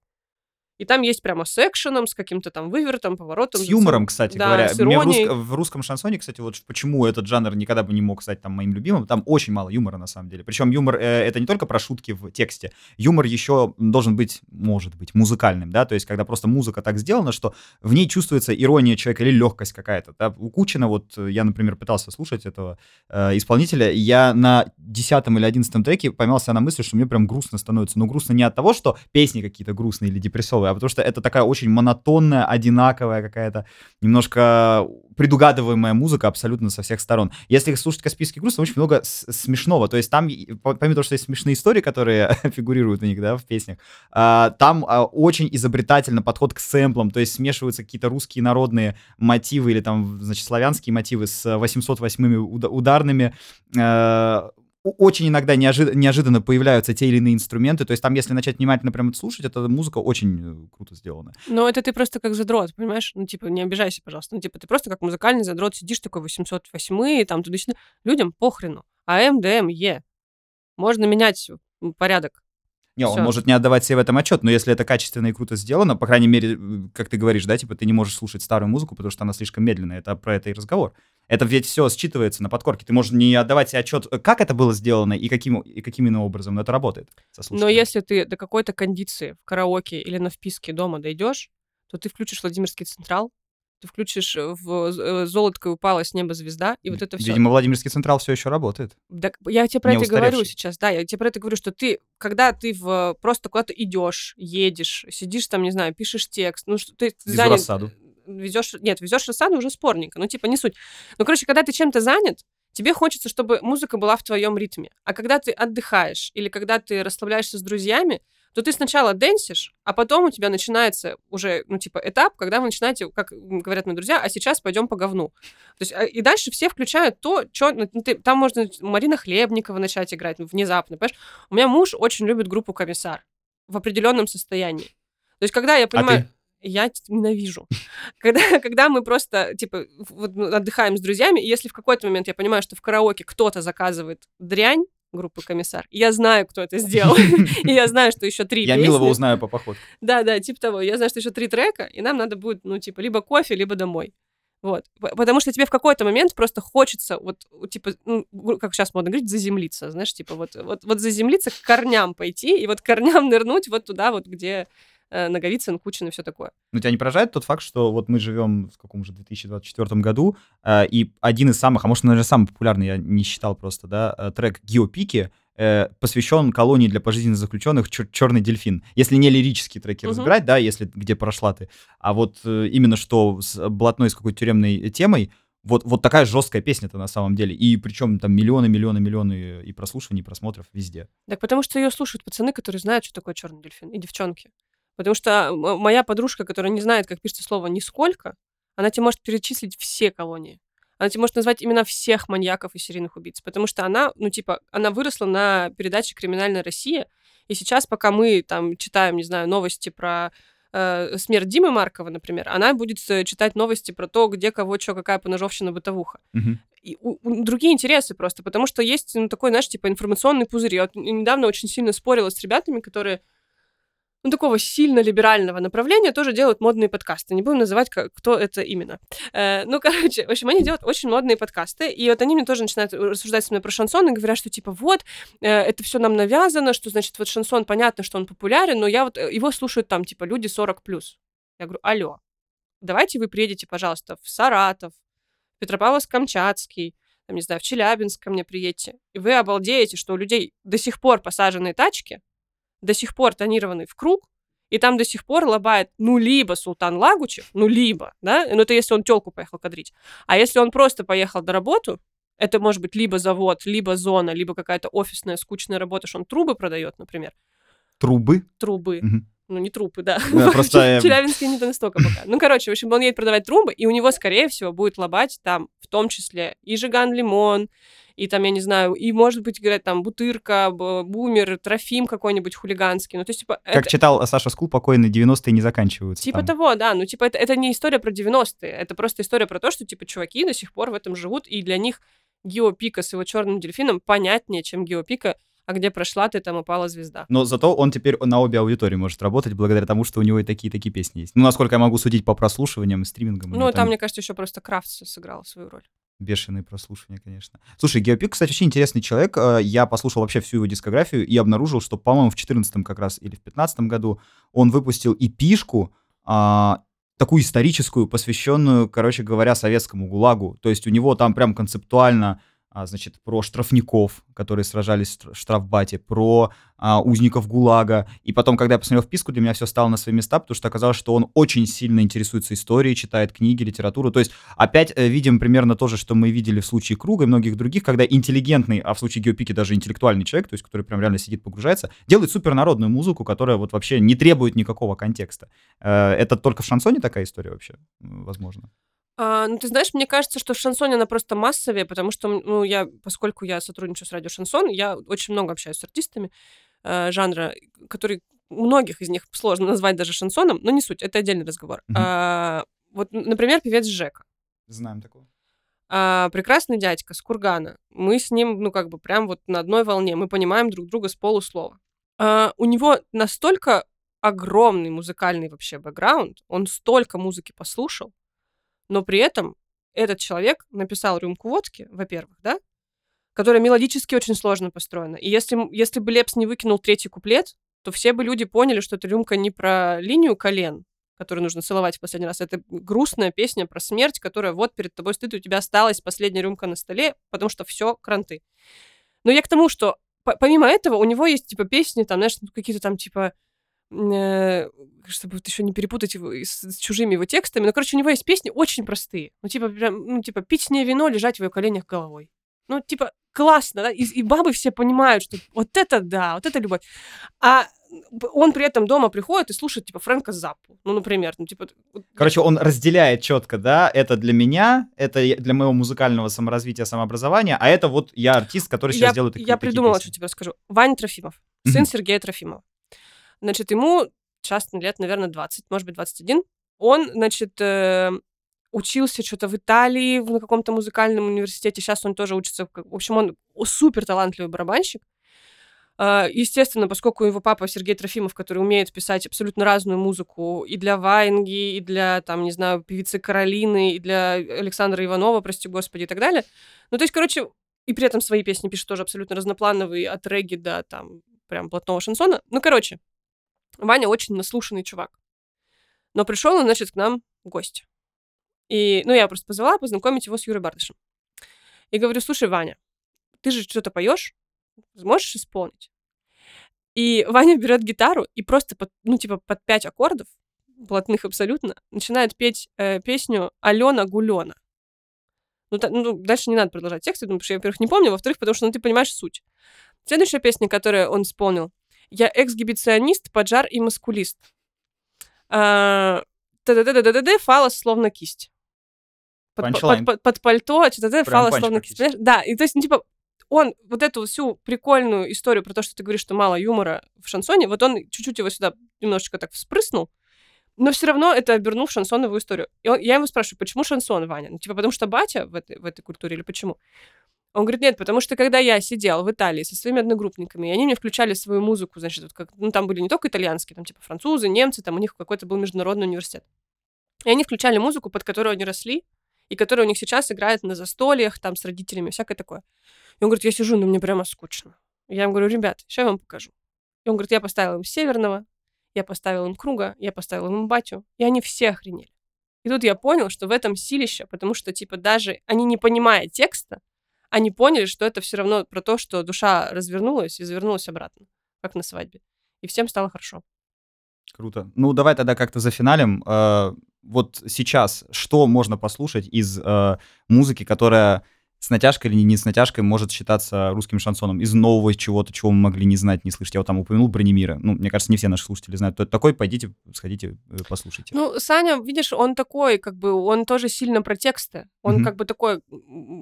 И там есть прямо с экшеном, с каким-то там вывертом, поворотом. С юмором, кстати да, говоря. с Мне в, русско- в русском шансоне, кстати, вот почему этот жанр никогда бы не мог стать там моим любимым, там очень мало юмора на самом деле. Причем юмор э, это не только про шутки в тексте, юмор еще должен быть, может быть, музыкальным, да, то есть когда просто музыка так сделана, что в ней чувствуется ирония человека или легкость какая-то. да. У Кучина вот э, я, например, пытался слушать этого э, исполнителя, и я на десятом или одиннадцатом треке поймался на мысли, что мне прям грустно становится. Но грустно не от того, что песни какие-то грустные или депрессовые, а потому что это такая очень монотонная, одинаковая какая-то, немножко предугадываемая музыка абсолютно со всех сторон. Если слушать «Каспийский груз», там очень много смешного. То есть там, помимо того, что есть смешные истории, которые <laughs> фигурируют у них, да, в песнях, а, там а, очень изобретательно подход к сэмплам, то есть смешиваются какие-то русские народные мотивы или там, значит, славянские мотивы с 808-ми уда- ударными, о- очень иногда неожи- неожиданно появляются те или иные инструменты. То есть там, если начать внимательно прям это слушать, эта музыка очень э, круто сделана. Но это ты просто как задрот, понимаешь? Ну, типа, не обижайся, пожалуйста. Ну, типа, ты просто как музыкальный задрот сидишь такой 808 там туда-сюда. Людям похрену. А МДМ, Е. Можно менять м, порядок. Не, он Всё. может не отдавать себе в этом отчет, но если это качественно и круто сделано, по крайней мере, как ты говоришь, да, типа ты не можешь слушать старую музыку, потому что она слишком медленная. Это про это и разговор. Это ведь все считывается на подкорке. Ты можешь не отдавать себе отчет, э, как это было сделано и каким, и каким именно образом, но это работает. Но если ты до какой-то кондиции в караоке или на вписке дома дойдешь, то ты включишь Владимирский Централ, ты включишь э, в э, «Золотко упала с неба звезда», и вот это все. Видимо, Владимирский Централ все еще работает. Да, я тебе про Не это говорю сейчас, да, я тебе про это говорю, что ты, когда ты в, просто куда-то идешь, едешь, сидишь там, не знаю, пишешь текст, ну что ты Везу занят, рассаду. везешь, нет, везешь рассаду уже спорненько, ну типа не суть. Ну короче, когда ты чем-то занят, тебе хочется, чтобы музыка была в твоем ритме, а когда ты отдыхаешь или когда ты расслабляешься с друзьями, то ты сначала дэнсишь, а потом у тебя начинается уже, ну, типа, этап, когда вы начинаете, как говорят мои друзья, а сейчас пойдем по говну. То есть, а, и дальше все включают то, что... там можно Марина Хлебникова начать играть ну, внезапно, понимаешь? У меня муж очень любит группу «Комиссар» в определенном состоянии. То есть, когда я понимаю... А ты? Я ненавижу. <laughs> Когда, когда мы просто, типа, вот, ну, отдыхаем с друзьями, и если в какой-то момент я понимаю, что в караоке кто-то заказывает дрянь, группы «Комиссар», я знаю, кто это сделал, <laughs> и я знаю, что еще три Я милого узнаю по походке. Да, да, типа того. Я знаю, что еще три трека, и нам надо будет, ну, типа, либо кофе, либо домой. Вот. Потому что тебе в какой-то момент просто хочется, вот, типа, ну, как сейчас модно говорить, заземлиться, знаешь, типа, вот, вот, вот заземлиться, к корням пойти, и вот корням нырнуть вот туда вот, где Наговицын, Кучин и все такое. Но тебя не поражает тот факт, что вот мы живем в каком же 2024 году, э, и один из самых, а может, наверное, самый популярный, я не считал просто, да, э, трек «Геопики», э, посвящен колонии для пожизненно заключенных «Черный дельфин». Если не лирические треки Мгм. разбирать, да, если где прошла ты, а вот э, именно что с блатной с какой-то тюремной темой, вот, вот такая жесткая песня-то на самом деле. И причем там миллионы, миллионы, миллионы и прослушиваний, и просмотров везде. Так потому что ее слушают пацаны, которые знают, что такое черный дельфин, и девчонки. Потому что м- моя подружка, которая не знает, как пишется слово «нисколько», она тебе может перечислить все колонии. Она тебе может назвать имена всех маньяков и серийных убийц. Потому что она, ну, типа, она выросла на передаче «Криминальная Россия», и сейчас, пока мы там читаем, не знаю, новости про э, смерть Димы Маркова, например, она будет э, читать новости про то, где кого, что, какая поножовщина, бытовуха. Мгм. И у- у- другие интересы просто, потому что есть ну, такой, знаешь, типа информационный пузырь. Я вот недавно очень сильно спорила с ребятами, которые ну, такого сильно либерального направления тоже делают модные подкасты. Не будем называть, кто это именно. Э, ну, короче, в общем, они делают очень модные подкасты, и вот они мне тоже начинают рассуждать со мной про шансон и говорят, что типа вот, э, это все нам навязано, что, значит, вот шансон, понятно, что он популярен, но я вот, э, его слушают там, типа, люди 40+. плюс. Я говорю, алло, давайте вы приедете, пожалуйста, в Саратов, Петропавловск-Камчатский, там, не знаю, в Челябинск ко мне приедьте, и вы обалдеете, что у людей до сих пор посаженные тачки, до сих пор тонированный в круг, и там до сих пор лобает, ну, либо Султан Лагучев, ну, либо, да, ну, это если он телку поехал кадрить. А если он просто поехал до работы, это может быть либо завод, либо зона, либо какая-то офисная скучная работа, что он трубы продает, например. Трубы. Трубы. Мгм. Ну, не трупы, да. Да, <laughs> просто, Челябинске не до настолько пока. Ну, короче, в общем, он едет продавать трубы, и у него, скорее всего, будет лобать там, в том числе, и Жиган Лимон, и там, я не знаю, и, может быть, говорят, там, Бутырка, Бумер, Трофим какой-нибудь хулиганский. Ну, то есть, типа, Как это- читал Саша Скул, покойные 90-е не заканчиваются. Типа там. того, да. Ну, типа, это, это не история про 90-е. Это просто история про то, что, типа, чуваки до сих пор в этом живут, и для них Гио Пика с его черным дельфином понятнее, чем Гио Пика, а где прошла ты, там упала звезда. Но зато он теперь на обе аудитории может работать благодаря тому, что у него и такие-такие песни есть. Ну, насколько я могу судить по прослушиваниям и стримингам. Ну, него там, мне кажется, еще просто Крафт сыграл свою роль. Бешеные прослушивания, конечно. Слушай, Геопик, кстати, очень интересный человек. Э, Я послушал вообще всю его дискографию и обнаружил, что, по-моему, в 14 как раз или в 15 году он выпустил эпишку, а, такую историческую, посвященную, короче говоря, советскому ГУЛАГу. То есть у него там прям концептуально значит, про штрафников, которые сражались в штраф- штрафбате, про а, узников ГУЛАГа. И потом, когда я посмотрел вписку, для меня все стало на свои места, потому что оказалось, что он очень сильно интересуется историей, читает книги, литературу. То есть опять э, видим примерно то же, что мы видели в случае Круга и многих других, когда интеллигентный, а в случае Геопики даже интеллектуальный человек, то есть который прям реально сидит, погружается, делает супернародную музыку, которая вот вообще не требует никакого контекста. Э, Это только в шансоне такая история вообще, возможно? А, ну, ты знаешь, мне кажется, что в шансоне она просто массовее, потому что, ну, я, поскольку я сотрудничаю с радио Шансон, я очень много общаюсь с артистами э, жанра, которые многих из них сложно назвать даже шансоном, но не суть, это отдельный разговор. Мгм. А, вот, например, певец Жека. Знаем такого. А, прекрасный дядька с Кургана. Мы с ним, ну, как бы, прям вот на одной волне. Мы понимаем друг друга с полуслова. А, у него настолько огромный музыкальный вообще бэкграунд, он столько музыки послушал, но при этом этот человек написал рюмку водки, во-первых, да, которая мелодически очень сложно построена. И если, если бы Лепс не выкинул третий куплет, то все бы люди поняли, что эта рюмка не про линию колен, которую нужно целовать в последний раз. Это грустная песня про смерть, которая вот перед тобой и у тебя осталась последняя рюмка на столе, потому что все кранты. Но я к тому, что по- помимо этого у него есть типа песни, там, знаешь, ну, какие-то там типа чтобы вот еще не перепутать его с, с чужими его текстами. Ну, короче, у него есть песни очень простые. Ну, типа, прям, ну, типа, пить с ней вино, лежать в ее коленях головой. Ну, типа, классно, да? И, и бабы все понимают, что вот это да, вот это любовь. А он при этом дома приходит и слушает, типа, Фрэнка Заппу. Ну, например, ну, типа... Короче, он разделяет четко, да, это для меня, это для моего музыкального саморазвития, самообразования, а это вот я артист, который сейчас я, делает такие я такие придумала, песни. что тебе скажу. Ваня Трофимов, сын. Сергея Трофимова. Значит, ему сейчас лет, наверное, 20, может быть, 21. Он, значит, э, учился что-то в Италии в- каком-то музыкальном университете. Сейчас он тоже учится. в общем, он супер талантливый барабанщик. А, Естественно, поскольку его папа Сергей Трофимов, который умеет писать абсолютно разную музыку и для Ваенги, и для, там, не знаю, певицы Каролины, и для Александра Иванова, прости господи, и так далее. Ну, то есть, короче, и при этом свои песни пишет тоже абсолютно разноплановые, от регги до, там, прям блатного шансона. Ну, короче, Ваня очень наслушанный чувак. Но пришел он, значит, к нам в гости. И, ну, я просто позвала познакомить его с Юрой Бардышем. И говорю, слушай, Ваня, ты же что-то поешь, можешь исполнить? И Ваня берет гитару и просто, под, ну, типа, под пять аккордов, блатных абсолютно, начинает петь э, песню «Алена Гулена». Ну, та- ну, дальше не надо продолжать текст, потому что я, во-первых, не помню, во-вторых, потому что, ну, ты понимаешь суть. Следующая песня, которую он исполнил, «Я эксгибиционист, поджар и маскулист». А, Та-да-да-да-да-да, фалос словно кисть. Под, под- под- под пальто, что-то Прям фалос словно кисть. Да, и то есть, ну, типа, он вот эту всю прикольную историю про то, что ты говоришь, что мало юмора в шансоне, вот он чуть-чуть его сюда немножечко так вспрыснул, но все равно это обернул в шансоновую историю. И он- я его спрашиваю, почему шансон, Ваня? Ну, типа, потому что батя в этой, в этой культуре или почему? Он говорит, нет, потому что когда я сидел в Италии со своими одногруппниками, и они мне включали свою музыку, значит, вот как, ну, там были не только итальянские, там, типа, французы, немцы, там у них какой-то был международный университет. И они включали музыку, под которую они росли, и которая у них сейчас играет на застольях, там, с родителями, всякое такое. И он говорит, я сижу, но мне прямо скучно. Я им говорю, ребят, сейчас я вам покажу. И он говорит, я поставил им Северного, я поставил им Круга, я поставил им Батю, и они все охренели. И тут я понял, что в этом силище, потому что, типа, даже они не понимая текста, они поняли, что это все равно про то, что душа развернулась и завернулась обратно, как на свадьбе. И всем стало хорошо. Круто. Ну, давай тогда как-то зафиналим. Э, Вот сейчас что можно послушать из э, музыки, которая с натяжкой или не с натяжкой может считаться русским шансоном? Из нового чего-то, чего мы могли не знать, не слышать. Я вот там упомянул Бронемира. Ну, мне кажется, не все наши слушатели знают, кто это такой. Пойдите, сходите, э, послушайте. Ну, Саня, видишь, он такой, как бы, он тоже сильно про тексты. Он Мгм. как бы такой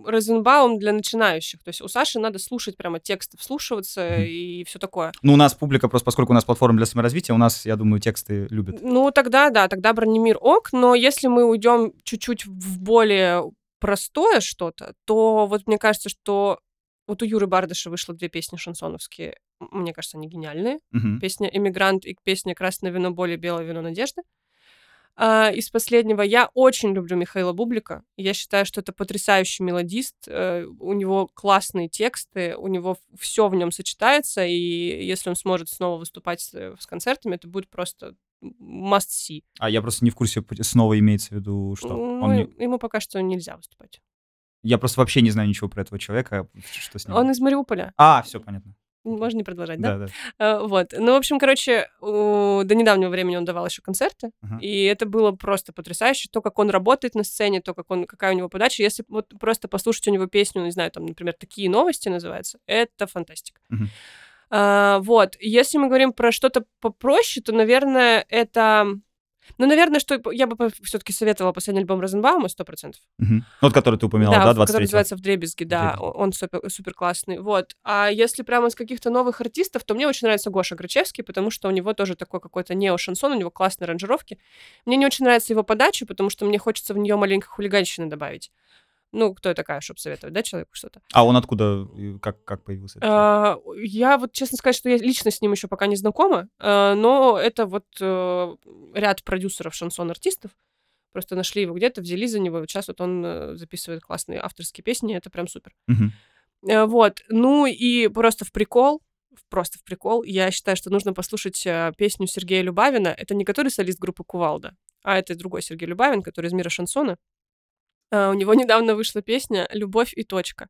Розенбаум для начинающих. То есть у Саши надо слушать прямо тексты, вслушиваться Мгм. и все такое. Ну, у нас публика, просто поскольку у нас платформа для саморазвития, у нас, я думаю, тексты любят. Ну, тогда, да, тогда Бронемир ок, но если мы уйдем чуть-чуть в более простое что-то, то вот мне кажется, что вот у Юры Бардыша вышло две песни шансоновские. Мне кажется, они гениальные. Мгм. Песня «Эмигрант» и песня «Красное вино боли, белое вино надежды». А, из последнего я очень люблю Михаила Бублика. Я считаю, что это потрясающий мелодист. э, У него классные тексты, у него все в нем сочетается, и если он сможет снова выступать э, с концертами, это будет просто must see. А я просто не в курсе, снова имеется в виду, что Ну, он не- Ему пока что нельзя выступать. Я просто вообще не знаю ничего про этого человека, что с ним. Он из Мариуполя. А, все понятно. Можно не продолжать, да? Да, да. А, Вот. Ну, в общем, короче, у- до недавнего времени он давал еще концерты, Ага. и это было просто потрясающе. То, как он работает на сцене, то, как он, какая у него подача. Если вот просто послушать у него песню, не знаю, там, например, «Такие новости» называется, это фантастика. Мгм. А, вот. Если мы говорим про что-то попроще, то, наверное, это... Ну, наверное, что я бы все-таки советовала последний альбом Розенбаума, сто процентов. Мгм. Ну, Вот который ты упоминал, да, в- который 23 называется «Вдребезги», да, «Вдребезги». о- он супер, супер классный. Вот. А если прямо из каких-то новых артистов, то мне очень нравится Гоша Грачевский, потому что у него тоже такой какой-то нео-шансон, у него классные аранжировки. Мне не очень нравится его подача, потому что мне хочется в нее маленько хулиганщины добавить. Ну, кто я такая, чтобы советовать, да, человеку что-то? А он откуда, как, как появился? А, Я вот, честно сказать, что я лично с ним еще пока не знакома, а, но это вот э, ряд продюсеров шансон-артистов. Просто нашли его где-то, взяли за него, вот сейчас вот он э, записывает классные авторские песни, это прям супер. Э, Вот. Ну и просто в прикол, просто в прикол, я считаю, что нужно послушать песню Сергея Любавина. Это не который солист группы Кувалда, а это другой Сергей Любавин, который из мира шансона. А, У него <laughs> недавно вышла песня «Любовь и точка».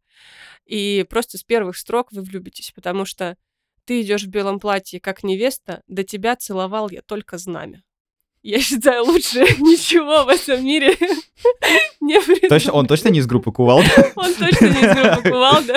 И просто с первых строк вы влюбитесь, потому что ты идешь в белом платье, как невеста, до тебя целовал я только знамя. Я считаю, лучше <laughs> ничего в этом мире <laughs> не придумать. Точно, он точно не из группы Кувалда? <laughs> Он точно не из группы Кувалда.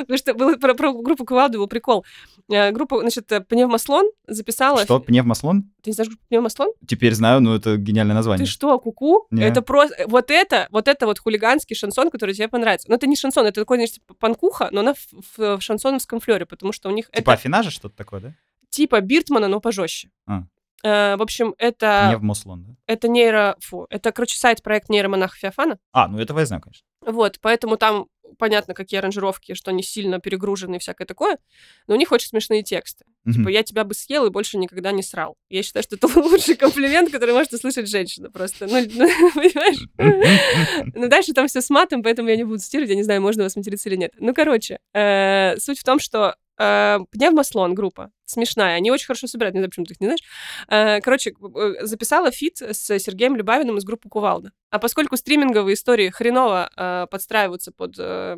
Потому что был, про, про группу Кувалда был прикол. Э, Группа, значит, э, Пневмослон записала... Что, пневмослон? Ты не знаешь группу Пневмослон? Теперь знаю, но это гениальное название. Ты что, куку? Не. Это просто... Вот это, вот это вот хулиганский шансон, который тебе понравится. Но это не шансон, это такой, значит, панкуха, но она в, в- в шансоновском флере, потому что у них Типа это афинажа что-то такое, да? типа Биртмана, но пожестче. А. Э, в общем, это, Пневмослон, да? это нейро... Фу, это, короче, сайт-проект нейромонаха Феофана. А, ну этого я знаю, конечно. Вот, поэтому там понятно, какие аранжировки, что они сильно перегружены и всякое такое, но у них очень смешные тексты. Мгм. Типа, я тебя бы съел и больше никогда не срал. Я считаю, что это <laughs> лучший комплимент, который может услышать женщина просто. Ну, ну, <laughs> понимаешь? Ну, дальше там все с матом, поэтому я не буду цитировать, я не знаю, можно вас материться или нет. Ну, короче, э, суть в том, что Пневмослон группа. Смешная. Они очень хорошо собирают. Не знаю, почему ты их не знаешь. Э, Короче, э, записала фит с Сергеем Любавиным из группы Кувалда. А поскольку стриминговые истории хреново э, подстраиваются под э,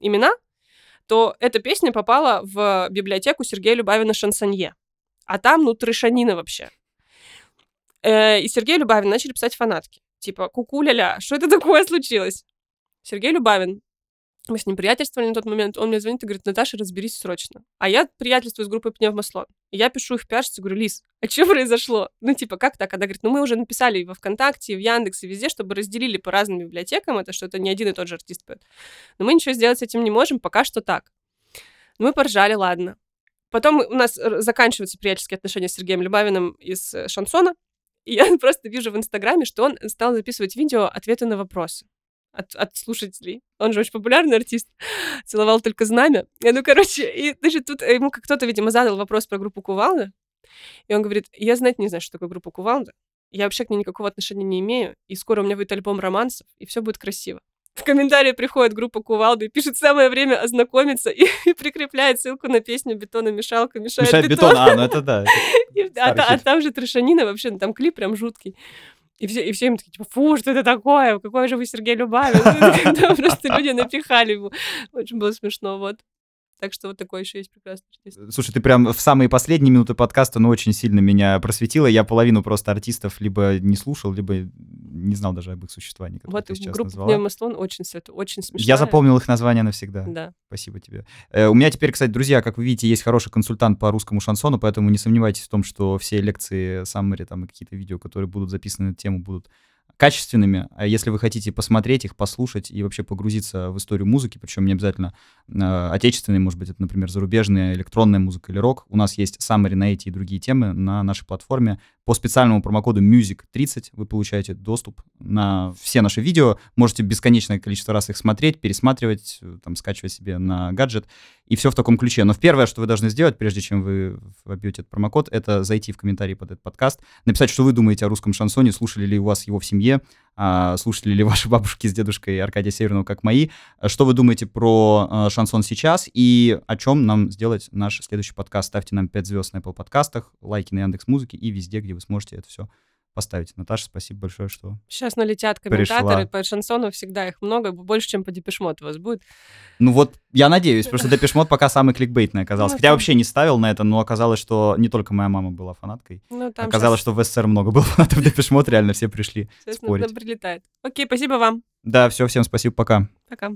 имена, то эта песня попала в библиотеку Сергея Любавина «Шансонье». А там, ну, трешанина вообще. Э, И Сергей Любавин начали писать фанатки. Типа, кукуля-ля, что это такое случилось? Сергей Любавин, мы с ним приятельствовали на тот момент, он мне звонит и говорит, Наташа, разберись срочно. А я приятельствую с группой Пневмослон. И я пишу их пиарщице, говорю, Лис, а что произошло? Ну, типа, как так? Она говорит, ну, мы уже написали и во ВКонтакте, и в Яндексе, и везде, чтобы разделили по разным библиотекам это, что это не один и тот же артист поет. Но мы ничего сделать с этим не можем, пока что так. Ну, Мы поржали, ладно. Потом у нас р- заканчиваются приятельские отношения с Сергеем Любавиным из э, шансона. И я <laughs> просто вижу в Инстаграме, что он стал записывать видео ответы на вопросы от, от слушателей. Он же очень популярный артист. Целовал только знамя. И, ну, короче, и значит, тут ему как кто-то, видимо, задал вопрос про группу Кувалда. И он говорит, я знать не знаю, что такое группа Кувалда. Я вообще к ней никакого отношения не имею. И скоро у меня будет альбом романсов, и все будет красиво. В комментарии приходит группа Кувалды и пишет самое время ознакомиться <laughs> и, прикрепляет ссылку на песню «Бетономешалка мешает, Мешает бетон. А, ну это да. это <laughs> и- а, а там же трешанина вообще, ну, там клип прям жуткий. И все, и все им такие, типа, фу, что это такое? Какой же вы Сергей Любавин? <laughs> Просто люди напихали ему. Очень было смешно, вот. Так что вот такой еще есть прекрасный артист. Слушай, ты прям в самые последние минуты подкаста, ну, очень сильно меня просветила. Я половину просто артистов либо не слушал, либо не знал даже об их существовании, Вот ты сейчас группа назвала. Пневмослон очень, свет- очень смешная. Я запомнил их название навсегда. Да. Спасибо тебе. Э, У меня теперь, кстати, друзья, как вы видите, есть хороший консультант по русскому шансону, поэтому не сомневайтесь в том, что все лекции, саммари там и какие-то видео, которые будут записаны на тему, будут качественными. А если вы хотите посмотреть их, послушать и вообще погрузиться в историю музыки, причем не обязательно э, отечественной, может быть, это, например, зарубежная электронная музыка или рок, у нас есть саммари на эти и другие темы на нашей платформе. По специальному промокоду MUSIC30 вы получаете доступ на все наши видео. Можете бесконечное количество раз их смотреть, пересматривать, э, там, скачивать себе на гаджет. И все в таком ключе. Но первое, что вы должны сделать, прежде чем вы вобьете этот промокод, это зайти в комментарии под этот подкаст, написать, что вы думаете о русском шансоне, слушали ли у вас его в семье, а, слушали ли ваши <laughs> бабушки с дедушкой Аркадия Северного, как мои, а что вы думаете про а, шансон сейчас и о чем нам сделать наш следующий подкаст. Ставьте нам 5 звезд на Apple подкастах, лайки на Яндекс Музыке и везде, где вы сможете это все поставить. Наташа, спасибо большое, что... Сейчас налетят комментаторы Пришла. по шансону, всегда их много, больше, чем по Депешмот у вас будет. Ну вот, я надеюсь, что Депешмот пока самый кликбейтный оказался. Ну, Хотя там- вообще не ставил на это, но оказалось, что не только моя мама была фанаткой. Ну, там Оказалось, что в СССР много было фанатов Депешмот, реально все пришли спорить. прилетает. Окей, спасибо вам. Да, все, всем спасибо, пока. Пока.